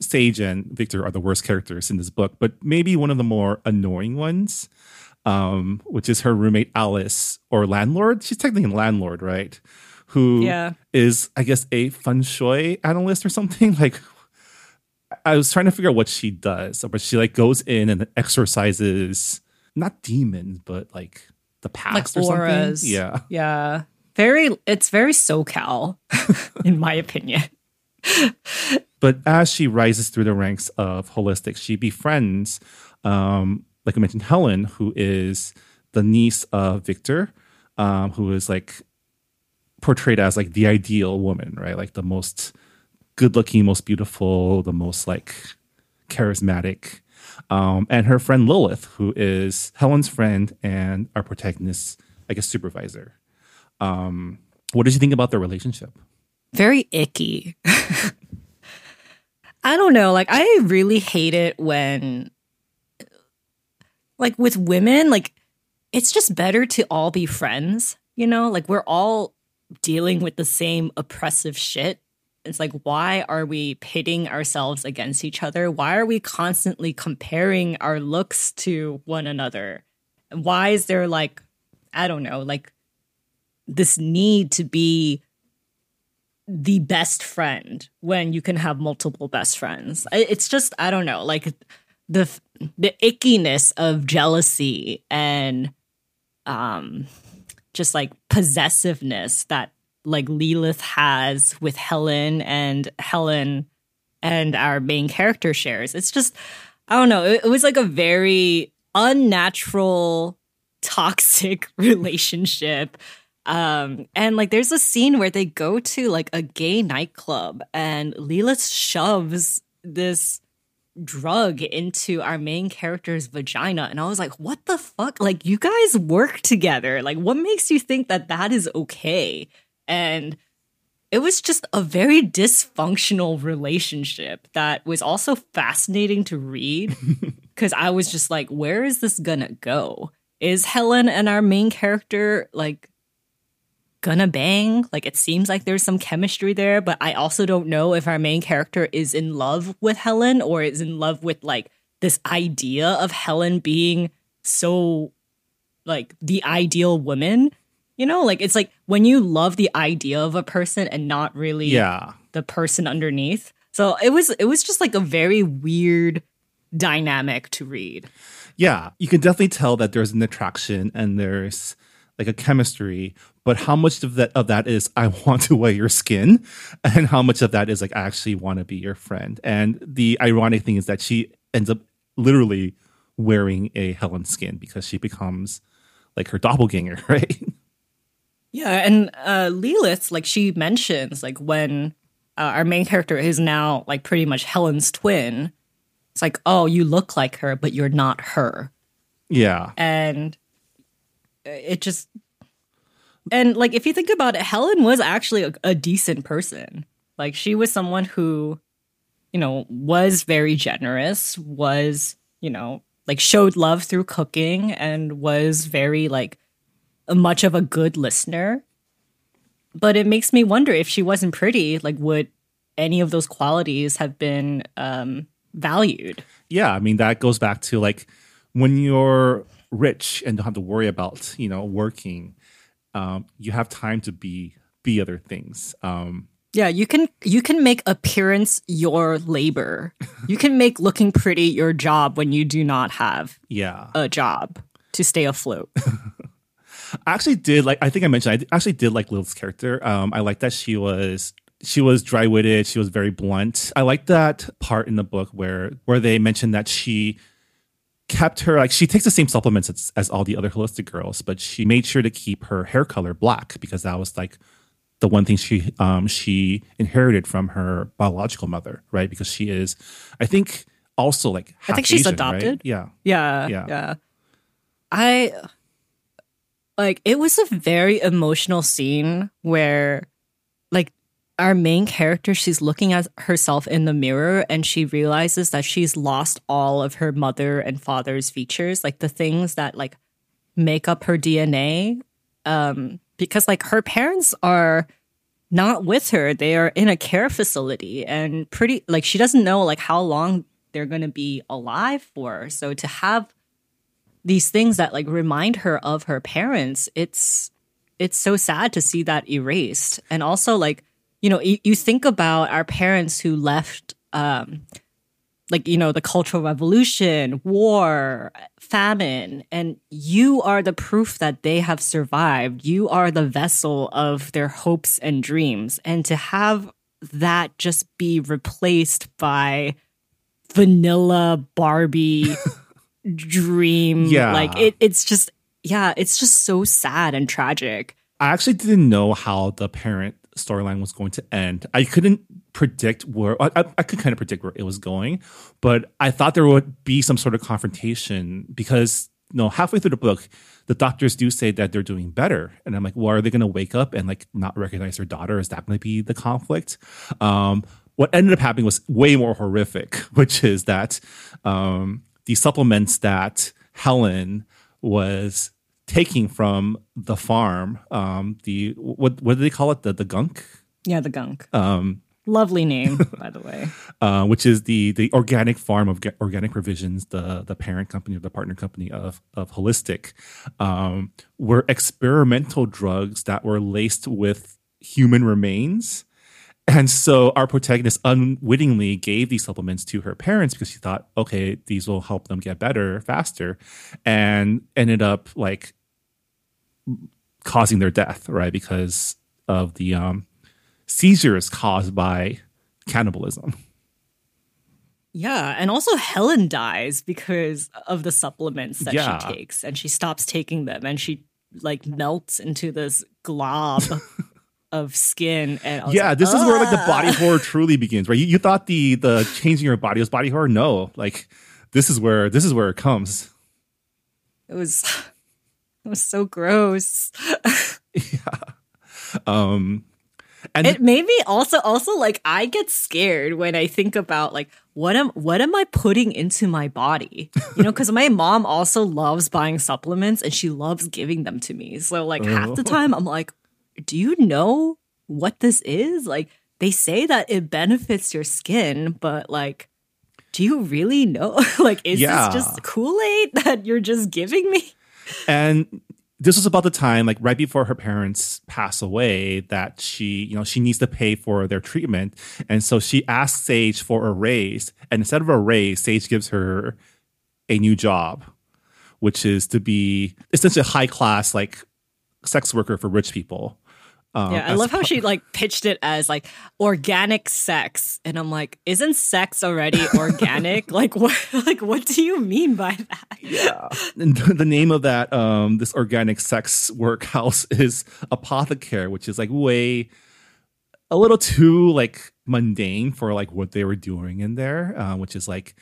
sage and victor are the worst characters in this book but maybe one of the more annoying ones um, which is her roommate alice or landlord she's technically a landlord right Who Yeah. is, i guess a feng shui analyst or something like I was trying to figure out what she does, but she like goes in and exorcises not demons, but like the past like or auras. something. Yeah, Yeah. Very it's very SoCal, in my opinion. but as she rises through the ranks of Holistik, she befriends, um, like I mentioned, Helen, who is the niece of Victor, um, who is like portrayed as like the ideal woman, right? Like the most good-looking, most beautiful, the most like charismatic. Um, and her friend Lilith, who is Helen's friend and our protagonist's, I guess, supervisor. Um, what did you think about their relationship? Very icky. I don't know. Like I really hate it when like with women, like it's just better to all be friends, you know? Like we're all dealing with the same oppressive shit. It's like why are we pitting ourselves against each other? Why are we constantly comparing our looks to one another? Why is there like I don't know, like this need to be the best friend when you can have multiple best friends. It's just I don't know, like the the ickiness of jealousy and um just like possessiveness that like Lilith has with Helen and Helen and our main character shares. It's just I don't know, it, it was like a very unnatural toxic relationship um, and like there's a scene where they go to like a gay nightclub and Lilith shoves this drug into our main character's vagina. And I was like, what the fuck? Like, you guys work together. Like, what makes you think that that is okay? And it was just a very dysfunctional relationship that was also fascinating to read because I was just like, where is this gonna go? Is Helen and our main character like gonna bang? Like it seems like there's some chemistry there, but I also don't know if our main character is in love with Helen or is in love with like this idea of Helen being so like the ideal woman. You know, like it's like when you love the idea of a person and not really Yeah. the person underneath. So it was it was just like a very weird dynamic to read. Yeah, you can definitely tell that there's an attraction and there's like a chemistry, but how much of that of that is I want to wear your skin and how much of that is like I actually want to be your friend. And the ironic thing is that she ends up literally wearing a Helen skin because she becomes like her doppelganger, right? Yeah, and uh Lilith, like she mentions, like when uh, our main character is now like pretty much Helen's twin, it's like, oh, you look like her, but you're not her. yeah. And it just and like if you think about it, Helen was actually a, a decent person. Like she was someone who, you know, was very generous, was, you know, like showed love through cooking and was very like much of a good listener. But it makes me wonder if she wasn't pretty, like would any of those qualities have been um valued? Yeah, I mean that goes back to like when you're rich and don't have to worry about you know working, um, you have time to be be other things. Um, Yeah, you can you can make appearance your labor. You can make looking pretty your job when you do not have yeah, a job to stay afloat. I actually did like. I think I mentioned I actually did like Lilith's character. Um, I like that she was she was dry witted. She was very blunt. I like that part in the book where where they mentioned that she kept her like she takes the same supplements as, as all the other Holistik girls, but she made sure to keep her hair color black because that was like the one thing she um she inherited from her biological mother, right? Because she is, I think, also like I think half she's Asian, right? adopted. Yeah, Yeah, Yeah. yeah. I like it was a very emotional scene where our main character she's looking at herself in the mirror and she realizes that she's lost all of her mother and father's features like the things that like make up her DNA um because like her parents are not with her. They are in a care facility and pretty like she doesn't know like how long they're going to be alive for. So to have these things that like remind her of her parents it's it's so sad to see that erased. And also like you know you, you think about our parents who left um like you know the cultural revolution war famine and you are the proof that they have survived. You are the vessel of their hopes and dreams. And to have that just be replaced by vanilla barbie dream Yeah. like it, it's just yeah it's just so sad and tragic. I actually didn't know how the parent storyline was going to end. I couldn't predict where I, I- could kind of predict where it was going, but I thought there would be some sort of confrontation because you know halfway through the book, the doctors do say that they're doing better, and I'm like, well, are they going to wake up and like not recognize their daughter? Is that going to be the conflict? Um, what ended up happening was way more horrific, which is that um, the supplements that Helen was taking from the farm, um, the what what do they call it? The the gunk, yeah the gunk um, lovely name by the way uh, which is the the organic farm of Ge- organic provisions, the the parent company or the partner company of of Holistik, um, were experimental drugs that were laced with human remains. And so our protagonist unwittingly gave these supplements to her parents because she thought, okay, these will help them get better faster, and ended up like causing their death, right? Because of the um, seizures caused by cannibalism. yeah and also helen dies because of the supplements that Yeah. she takes and she stops taking them and she like melts into this glob of skin and yeah, like, this is where like the body horror truly begins, right? You, you thought the the changing your body was body horror? No, like this is where this is where it comes. it was it was so gross yeah. Um, and it made me also also like I get scared when I think about like what am what am I putting into my body? You know, because my mom also loves buying supplements and she loves giving them to me. So like half the time I'm like, do you know what this is? Like they say that it benefits your skin, but like do you really know? like is Yeah. this just Kool-Aid that you're just giving me? And this was about the time like right before her parents pass away that she you know she needs to pay for their treatment. And so she asks sage for a raise. And instead of a raise sage gives her a new job which is to be essentially a high class like sex worker for rich people um, Yeah, I love how she like pitched it as like organic sex, and I'm like, isn't sex already organic? like what? Like what do you mean by that? Yeah. And the name of that um this organic sex workhouse is Apothecare, which is like way a little too like mundane for like what they were doing in there, uh, which is like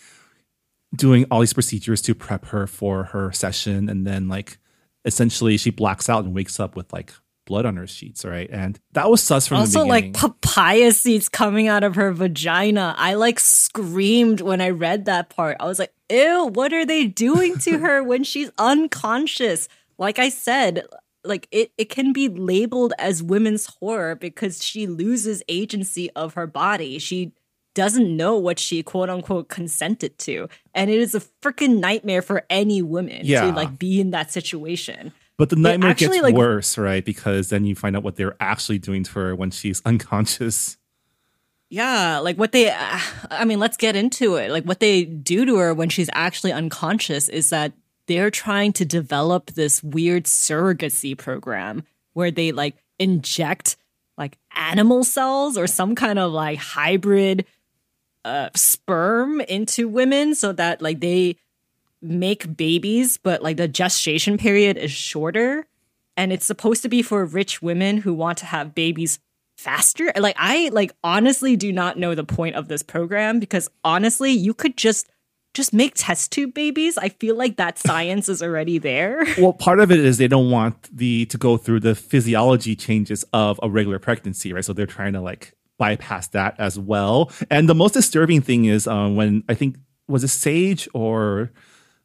doing all these procedures to prep her for her session and then like essentially she blacks out and wakes up with like blood on her sheets, right? And that was sus from also the beginning. like papaya seeds coming out of her vagina. I like screamed when I read that part. I was like, ew, what are they doing to her when she's unconscious? Like I said, like it, it can be labeled as women's horror because she loses agency of her body. She doesn't know what she quote unquote consented to. And it is a freaking nightmare for any woman Yeah. to like be in that situation. But the nightmare actually, gets like- worse, right? Because then you find out what they're actually doing to her when she's unconscious. Yeah, like what they, I mean, let's get into it. Like what they do to her when she's actually unconscious is that they're trying to develop this weird surrogacy program where they like inject like animal cells or some kind of like hybrid uh, sperm into women so that like they make babies, but like the gestation period is shorter. And it's supposed to be for rich women who want to have babies faster. Like I like honestly do not know the point of this program because honestly, you could just just make test tube babies. I feel like that science is already there. Well, part of it is they don't want the to go through the physiology changes of a regular pregnancy, right? So they're trying to like bypass that as well. And the most disturbing thing is um, when I think was it Sage or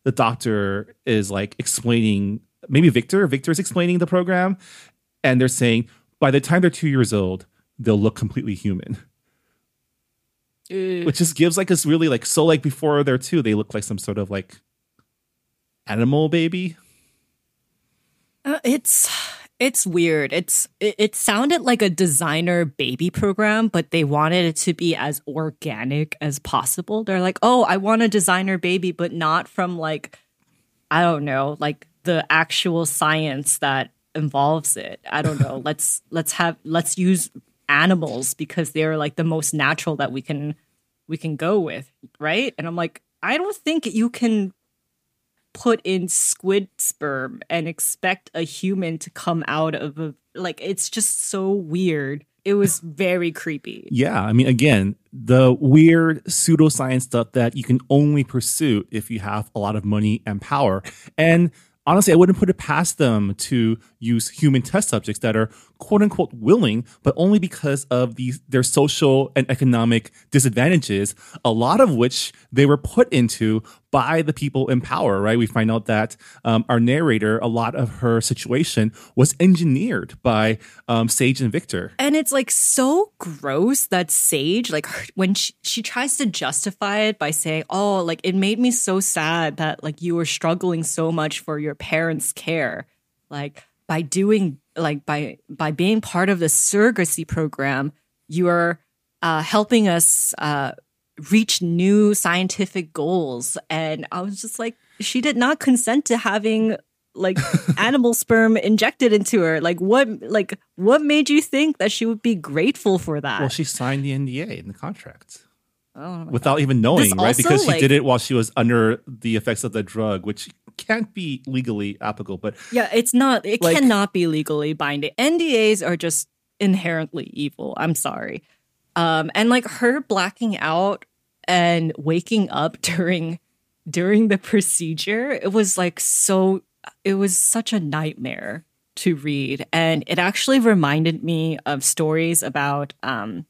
the doctor is like explaining maybe Victor. Victor is explaining the program, and they're saying by the time they're two years old, they'll look completely human. Which just gives like this really like so like before they're two, they look like some sort of like animal baby. Uh, it's it's weird. It's it, it sounded like a designer baby program, but they wanted it to be as organic as possible. They're like, "Oh, I want a designer baby, but not from like I don't know, like the actual science that involves it. I don't know. let's let's have let's use animals because they're like the most natural that we can we can go with, right?" And I'm like, "I don't think you can put in squid sperm and expect a human to come out of a like it's just so weird. It was very creepy. Yeah, I mean, again, the weird pseudoscience stuff that you can only pursue if you have a lot of money and power. And honestly, I wouldn't put it past them to use human test subjects that are quote unquote willing, but only because of these their social and economic disadvantages, a lot of which they were put into by the people in power, right? We find out that um, our narrator, a lot of her situation was engineered by um, Sage and Victor. And it's like so gross that Sage, like when she, she tries to justify it by saying, Oh, like it made me so sad that like you were struggling so much for your parents' care. Like by doing, like by, by being part of the surrogacy program, you are uh, helping us uh, reach new scientific goals. And I was just like, she did not consent to having like animal sperm injected into her. Like what like what made you think that she would be grateful for that? Well, she signed the NDA in the contract oh, without even knowing, This right? also, Because she like- did it while she was under the effects of the drug, which can't be legally applicable. But Yeah, it's not. It Like- cannot be legally binding. NDAs are just inherently evil. I'm sorry. Um, and like her blacking out and waking up during during the procedure, it was like so. It was such a nightmare to read, and it actually reminded me of stories about um,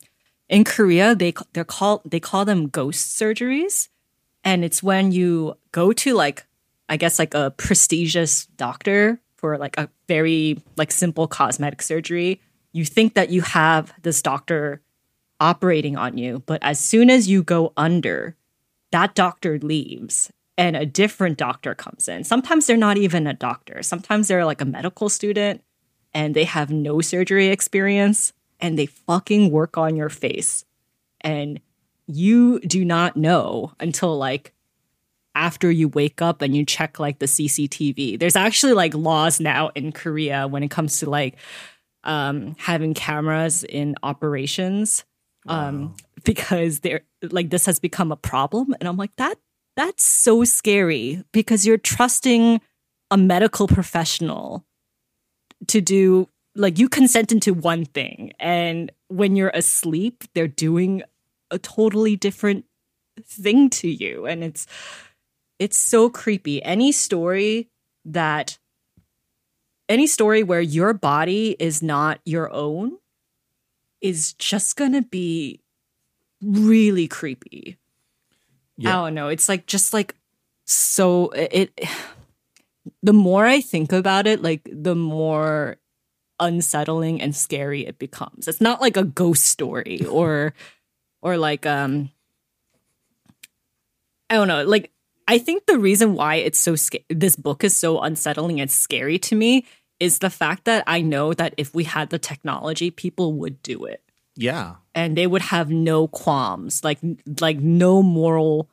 in Korea. They they're called they call them ghost surgeries, and it's when you go to like I guess like a prestigious doctor for like a very like simple cosmetic surgery. You think that you have this doctor operating on you, but as soon as you go under, that doctor leaves and a different doctor comes in. Sometimes they're not even a doctor. Sometimes they're like a medical student and they have no surgery experience and they fucking work on your face. And you do not know until like after you wake up and you check like the CCTV. There's actually like laws now in Korea when it comes to like um, having cameras in operations um, because they're like this has become a problem, and I'm like that that's so scary because you're trusting a medical professional to do like you consented to one thing and when you're asleep they're doing a totally different thing to you and it's it's so creepy any story that any story where your body is not your own is just gonna be really creepy. I don't know. It's like just like so it the more I think about it, like the more unsettling and scary it becomes. It's not like a ghost story or or like um I don't know, like I think the reason why it's so sca- this book is so unsettling and scary to me is the fact that I know that if we had the technology, people would do it Yeah. and they would have no qualms, like like no moral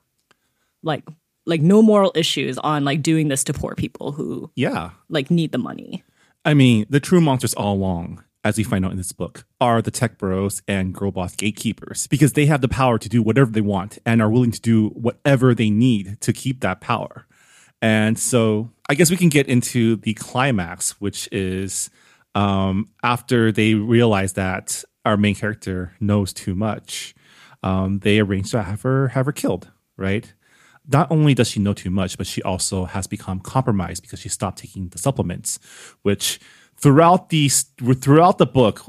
like like no moral issues on like doing this to poor people who Yeah. like need the money. I mean, the true monsters all along, as we find out in this book, are the tech bros and girl boss gatekeepers because they have the power to do whatever they want and are willing to do whatever they need to keep that power. And so I guess we can get into the climax, which is um, after they realize that our main character knows too much, um, they arrange to have her have her killed, right? Not only does she know too much, but she also has become compromised because she stopped taking the supplements, which throughout the throughout the book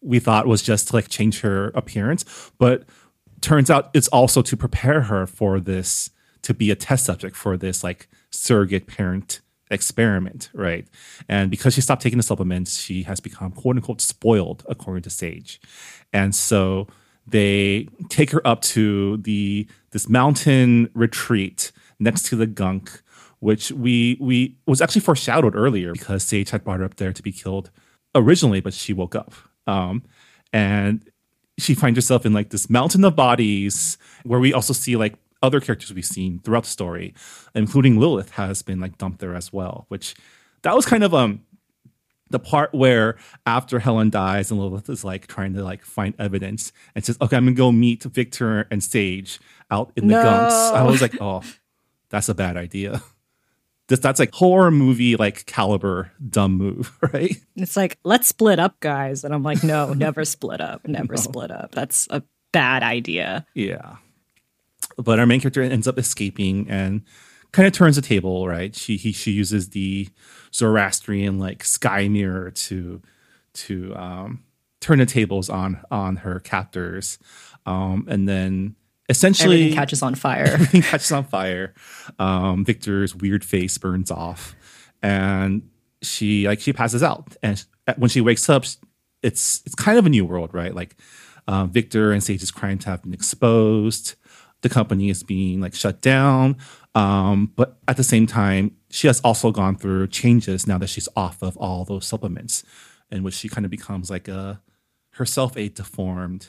we thought was just to like change her appearance, but turns out it's also to prepare her for this to be a test subject for this like surrogate parent experiment, right? And because she stopped taking the supplements, she has become quote unquote spoiled, according to Sage. And so they take her up to the this mountain retreat next to the gunk, which we we was actually foreshadowed earlier because Sage had brought her up there to be killed originally, but she woke up. Um, and she finds herself in like this mountain of bodies where we also see like other characters we've seen throughout the story, including Lilith has been like dumped there as well, which that was kind of um the part where after Helen dies and Lilith is like trying to like find evidence and says, "Okay, I'm gonna go meet Victor and Sage out in the No. gunks." I was like, "Oh, that's a bad idea." This that's like horror movie like caliber dumb move, right? It's like, let's split up, guys. And I'm like, no, never split up. Never split up. That's a bad idea. Yeah. But our main character ends up escaping and kind of turns the table, right? She he she uses the Zoroastrian like sky mirror to to um turn the tables on on her captors. Um and then essentially Everything catches on fire. everything catches on fire. Um, Victor's weird face burns off, and she like she passes out. And when she wakes up, it's it's kind of a new world, right? Like um, Victor and Sage's crimes have been exposed. The company is being like shut down, um, but at the same time, she has also gone through changes now that she's off of all those supplements, in which she kind of becomes like a herself a deformed,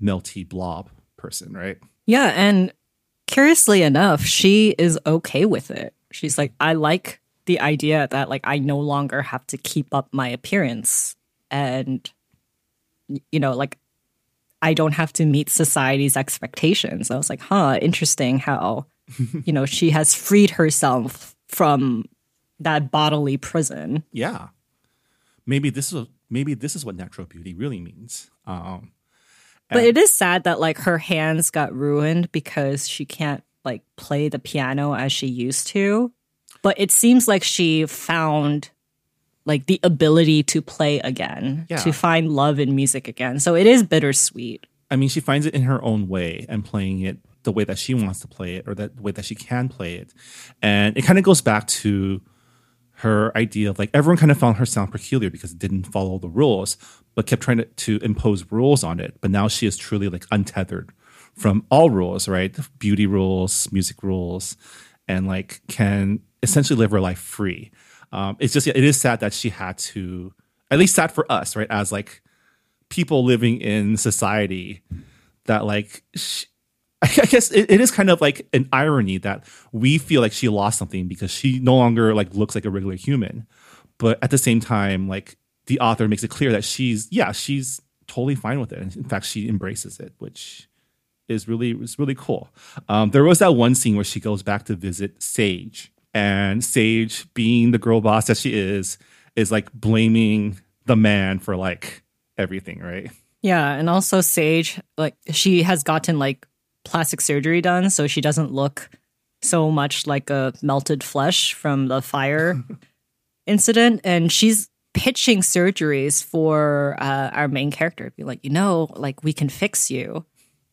melty blob person, right? Yeah, and curiously enough, she is okay with it. She's like, I like the idea that like I no longer have to keep up my appearance and you know, like I don't have to meet society's expectations. I was like, huh, interesting how you know, she has freed herself from that bodily prison. yeah maybe this is maybe this is what natural beauty really means um But it is sad that like her hands got ruined because she can't like play the piano as she used to. But it seems like she found like the ability to play again, Yeah. to find love in music again. So it is bittersweet. i mean she finds it in her own way and playing it the way that she wants to play it or that the way that she can play it. And it kind of goes back to her idea of like everyone kind of found her sound peculiar because it didn't follow the rules but kept trying to, to impose rules on it. But now she is truly like untethered from all rules right? Beauty rules music rules and like can essentially live her life free. Um, it's just it is sad that she had to at least sad for us right? As like people living in society that like sh I guess it, it is kind of like an irony that we feel like she lost something because she no longer like looks like a regular human, but at the same time, like the author makes it clear that she's yeah she's totally fine with it. In fact, she embraces it, which is really is really cool. Um, there was that one scene where she goes back to visit Sage, and Sage, being the girl boss that she is, is like blaming the man for like everything, right? Yeah, and also Sage, like she has gotten like plastic surgery done, so she doesn't look so much like a melted flesh from the fire. incident, and she's pitching surgeries for uh, our main character. Be like, you know, like we can fix you,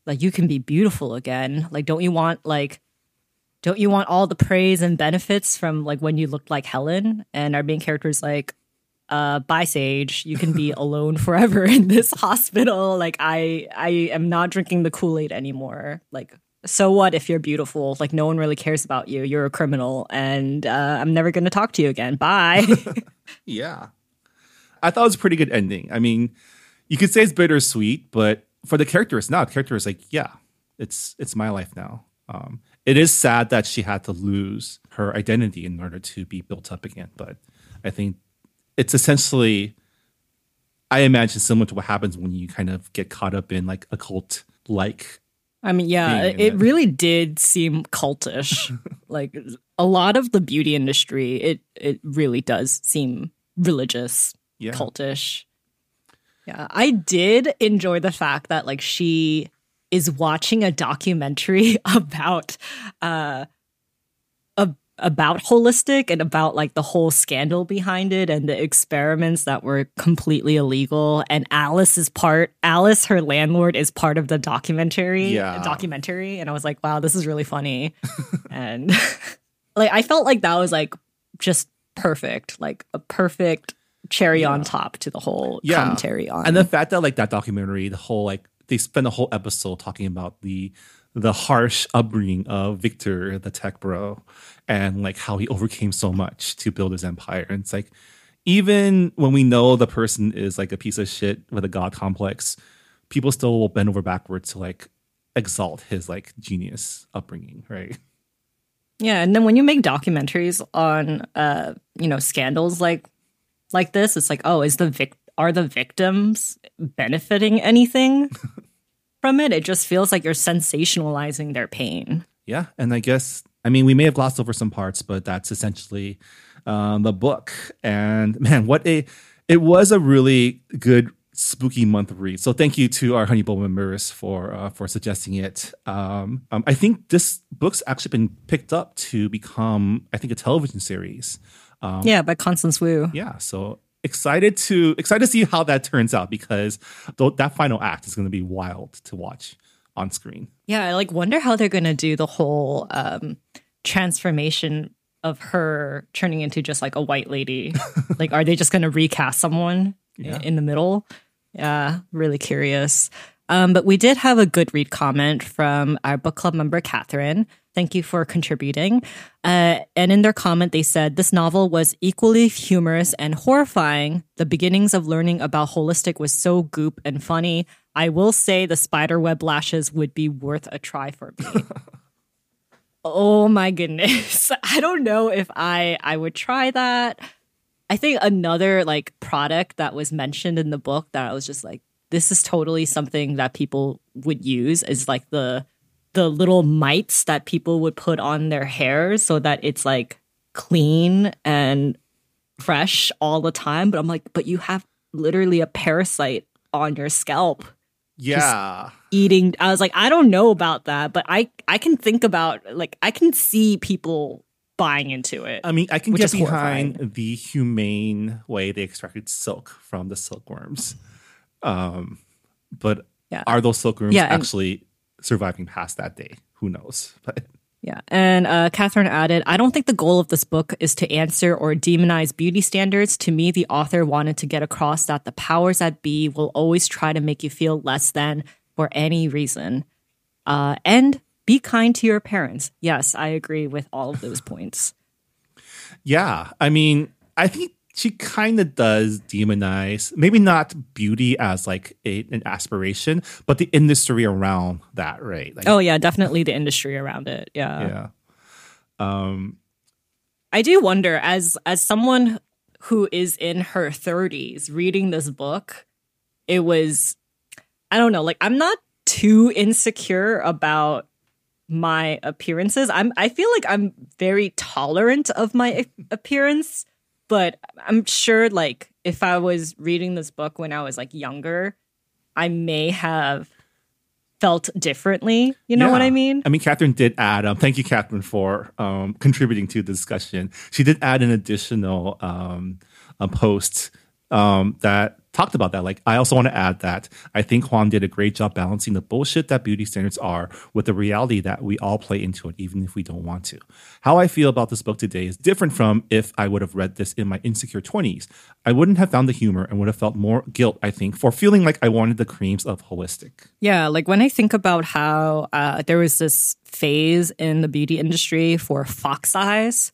like you can be beautiful again. Like, don't you want like, don't you want all the praise and benefits from like when you looked like Helen? And our main character is like, uh, bye Sage, you can be alone forever in this hospital. Like, I I am not drinking the Kool Aid anymore. Like. So what if you're beautiful? Like no one really cares about you. You're a criminal, and uh, I'm never going to talk to you again. Bye. Yeah. I thought it was a pretty good ending. I mean, you could say it's bittersweet, but for the character, it's not. The character is like, yeah, it's it's my life now. Um, it is sad that she had to lose her identity in order to be built up again, but I think it's essentially, I imagine, similar to what happens when you kind of get caught up in like a cult like. I mean, yeah, it it. really did seem cultish. like a lot of the beauty industry, it it really does seem religious, Yeah. cultish. Yeah, I did enjoy the fact that like she is watching a documentary about uh about Holistik and about like the whole scandal behind it and the experiments that were completely illegal. And Alice is part Alice her landlord is part of the documentary Yeah. documentary. And I was like wow this is really funny. And like I felt like that was like just perfect like a perfect cherry on top to the whole Yeah. commentary on and the fact that like that documentary the whole like they spent a whole episode talking about the the harsh upbringing of victor the tech bro and like how he overcame so much to build his empire and it's like even when we know the person is like a piece of shit with a god complex people still will bend over backwards to like exalt his like genius upbringing right Yeah, and then when you make documentaries on uh, you know, scandals like like this, it's like, oh, is the vic are the victims benefiting anything from it? It just feels like you're sensationalizing their pain. Yeah, and I guess I mean we may have glossed over some parts, but that's essentially um, the book. And man, what a it was a really good spooky month read. So thank you to our Honey Bowl members for uh, for suggesting it. Um, um, I think this book's actually been picked up to become I think a television series. yeah, by Constance Wu. Yeah, so excited to excited to see how that turns out because th- that final act is going to be wild to watch on screen. Yeah, I like wonder how they're gonna do the whole um transformation of her turning into just like a white lady. like, are they just gonna recast someone Yeah. in the middle? Yeah, really curious. Um, but we did have a good read comment from our book club member Catherine. Thank you for contributing. Uh, and in their comment, they said this novel was equally humorous and horrifying. The beginnings of learning about Holistik was so goop and funny. I will say the spider web lashes would be worth a try for me. oh my goodness. I don't know if I I would try that. I think another like product that was mentioned in the book that I was just like this is totally something that people would use is like the the little mites that people would put on their hair so that it's like clean and fresh all the time but I'm like but you have literally a parasite on your scalp Yeah. eating i was like i don't know about that but i i can think about like i can see people buying into it I mean, I can get behind horrifying. the humane way they extracted silk from the silkworms. Um, but Yeah. are those silkworms Yeah, and- actually surviving past that day? Who knows? But yeah and uh, catherine added i don't think the goal of this book is to answer or demonize beauty standards to me the author wanted to get across that the powers that be will always try to make you feel less than for any reason uh, and be kind to your parents yes i agree with all of those points yeah, I mean, I think she kind of does demonize, maybe not beauty as like a, an aspiration, but the industry around that, right? Like, oh yeah definitely the industry around it yeah yeah. Um, I do wonder as as someone who is in her 30s reading this book, it was I don't know, like I'm not too insecure about my appearances. I'm I feel like I'm very tolerant of my appearance, but I'm sure like if I was reading this book when I was like younger, I may have felt differently. You know what I mean? I mean, Catherine did add. Um, thank you, Catherine, for um, contributing to the discussion. She did add an additional um, a post um, that talked about that. Like, I also want to add that I think Huang did a great job balancing the bullshit that beauty standards are with the reality that we all play into it, even if we don't want to. How I feel about this book today is different from if I would have read this in my insecure 20s. I wouldn't have found the humor and would have felt more guilt, I think, for feeling like I wanted the creams of Holistik. Yeah, like when I think about how uh, there was this phase in the beauty industry for fox eyes,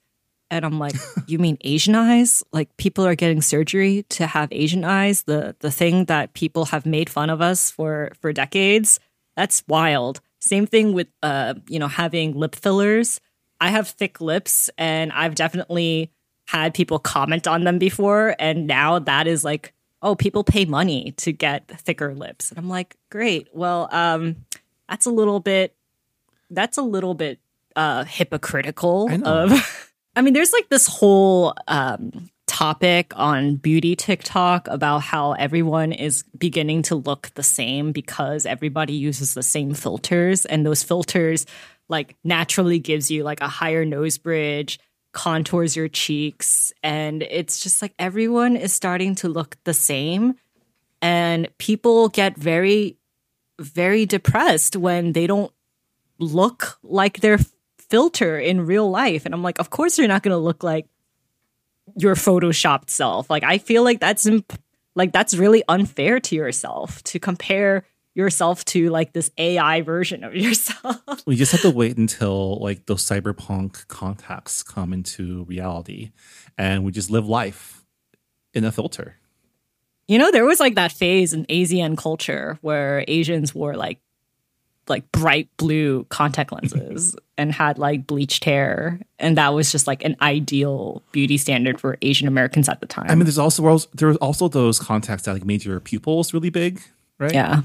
and I'm like, you mean Asian eyes? Like people are getting surgery to have Asian eyes, the the thing that people have made fun of us for for decades. That's wild. Same thing with uh, you know, having lip fillers. I have thick lips and I've definitely had people comment on them before and now that is like oh people pay money to get thicker lips and i'm like great well um that's a little bit that's a little bit uh hypocritical of i mean there's like this whole um topic on beauty tiktok about how everyone is beginning to look the same because everybody uses the same filters and those filters like naturally gives you like a higher nose bridge contours your cheeks and it's just like everyone is starting to look the same and people get very very depressed when they don't look like their filter in real life. And i'm like of course you're not going to look like your photoshopped self. Like i feel like that's imp- like that's really unfair to yourself to compare yourself to like this ai version of yourself. We just have to wait until like those cyberpunk contacts come into reality and we just live life in a filter. You know, there was like that phase in Asian culture where Asians wore like like bright blue contact lenses and had like bleached hair, and that was just like an ideal beauty standard for Asian Americans at the time. I mean, there's also there was also those contacts that like made your pupils really big, right? yeah.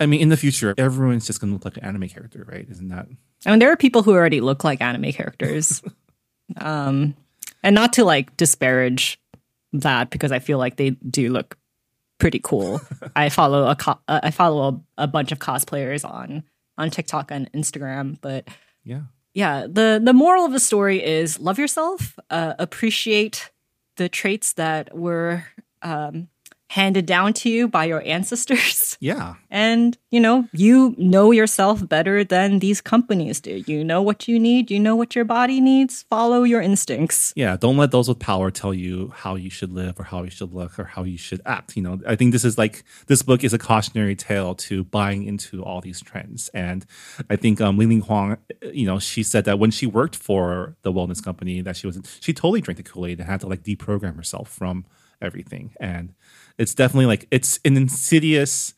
I mean, in the future, everyone's just gonna look like an anime character, right? Isn't that? I mean, there are people who already look like anime characters. um, and not to like disparage that because I feel like they do look pretty cool. I follow a co- uh, I follow a, a bunch of cosplayers on on TikTok and Instagram, but Yeah. yeah, the the moral of the story is love yourself, uh, appreciate the traits that were um, handed down to you by your ancestors. Yeah. And, you know, you know yourself better than these companies do. You know what you need, you know what your body needs. Follow your instincts. Yeah, don't let those with power tell you how you should live or how you should look or how you should act. You know, I think this is like this book is a cautionary tale to buying into all these trends. And I think um, Ling Ling Huang, you know, she said that when she worked for the wellness company that she was she totally drank the Kool Aid and had to like deprogram herself from everything. And it's definitely like it's an insidious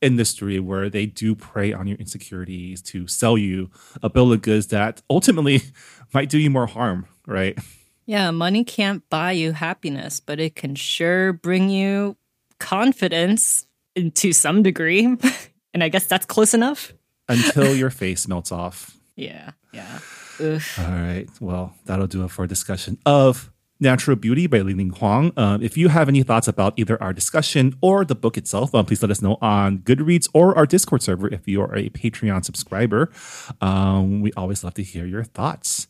industry where they do prey on your insecurities to sell you a bill of goods that ultimately might do you more harm, right? Yeah, money can't buy you happiness, but it can sure bring you confidence to some degree. and I guess that's close enough. Until your face melts off. Yeah, yeah. Ugh. All right. Well, that'll do it for a discussion of Natural Beauty by Li Ling Huang. Um, if you have any thoughts about either our discussion or the book itself, um, please let us know on Goodreads or our Discord server if you are a Patreon subscriber. Um, we always love to hear your thoughts.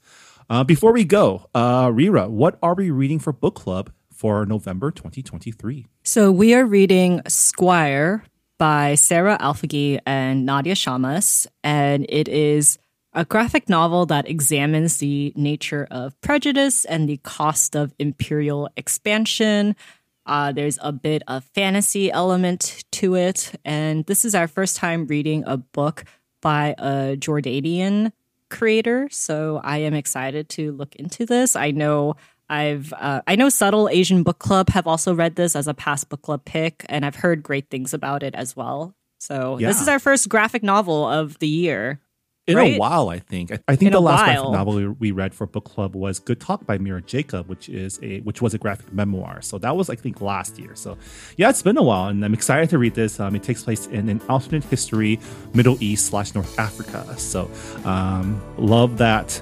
Uh, before we go, uh, Reera, what are we reading for book club for November 2023? So we are reading Squire by Sara Alfageeh and Nadia Shammas, and it is a graphic novel that examines the nature of prejudice and the cost of imperial expansion. Uh, there's a bit of fantasy element to it, and this is our first time reading a book by a Jordanian creator. So I am excited to look into this. I know I've uh, I know Subtle Asian Book Club have also read this as a past book club pick, and I've heard great things about it as well. So this is our first graphic novel of the year. In a while, I think. I, I think In the last graphic novel we, we read for book club was "Good Talk" by Mira Jacob, which is a which was a graphic memoir. So that was I think last year. So yeah, it's been a while, and I'm excited to read this. Um, it takes place in an alternate history, Middle East slash North Africa. So um, love that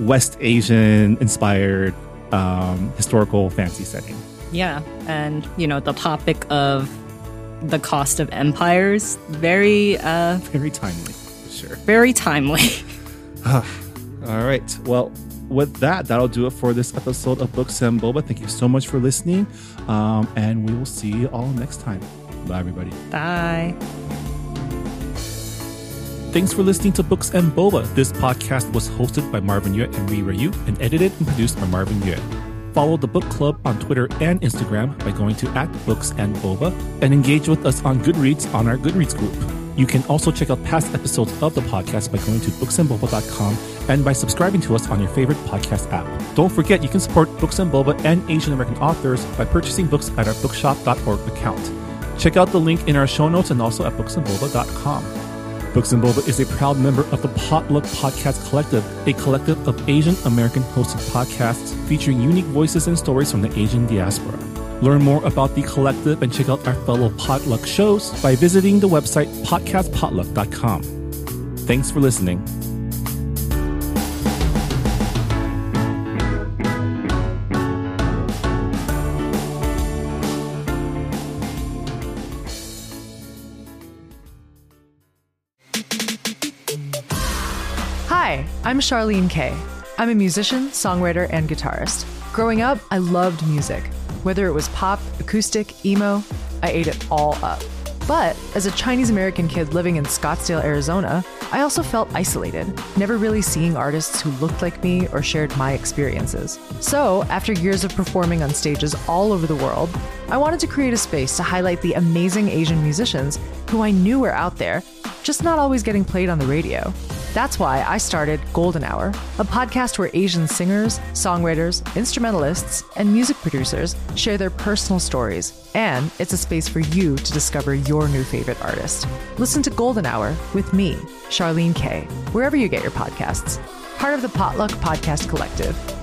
West Asian inspired um, historical fantasy setting. Yeah, and you know the topic of the cost of empires. Very, uh, Very timely, sure. very timely. All right. Well, with that, that'll do it for this episode of Books and Boba. Thank you so much for listening. Um, and we will see you all next time. Bye, everybody. Bye. Thanks for listening to Books and Boba. This podcast was hosted by Marvin Yueh and Reera Yoo and edited and produced by Marvin Yueh. Follow the book club on Twitter and Instagram by going to at Books and Boba and engage with us on Goodreads on our Goodreads group. You can also check out past episodes of the podcast by going to booksandboba.com and by subscribing to us on your favorite podcast app. Don't forget you can support Books and Boba and Asian American authors by purchasing books at our bookshop.org account. Check out the link in our show notes and also at booksandboba.com. Books and Boba is a proud member of the Potluck Podcast Collective, a collective of Asian American hosted podcasts featuring unique voices and stories from the Asian diaspora. Learn more about the collective and check out our fellow Potluck shows by visiting the website podcastpotluck.com. Thanks for listening. Hi, I'm Charlene Kay. I'm a musician, songwriter, and guitarist. Growing up, I loved music. Whether it was pop, acoustic, emo, I ate it all up. But as a Chinese American kid living in Scottsdale, Arizona, I also felt isolated, never really seeing artists who looked like me or shared my experiences. So, after years of performing on stages all over the world, I wanted to create a space to highlight the amazing Asian musicians who I knew were out there, just not always getting played on the radio. That's why I started Golden Hour, a podcast where Asian singers, songwriters, instrumentalists, and music producers share their personal stories, and it's a space for you to discover your new favorite artist. Listen to Golden Hour with me, Charlene Kay, wherever you get your podcasts. Part of the Potluck Podcast Collective.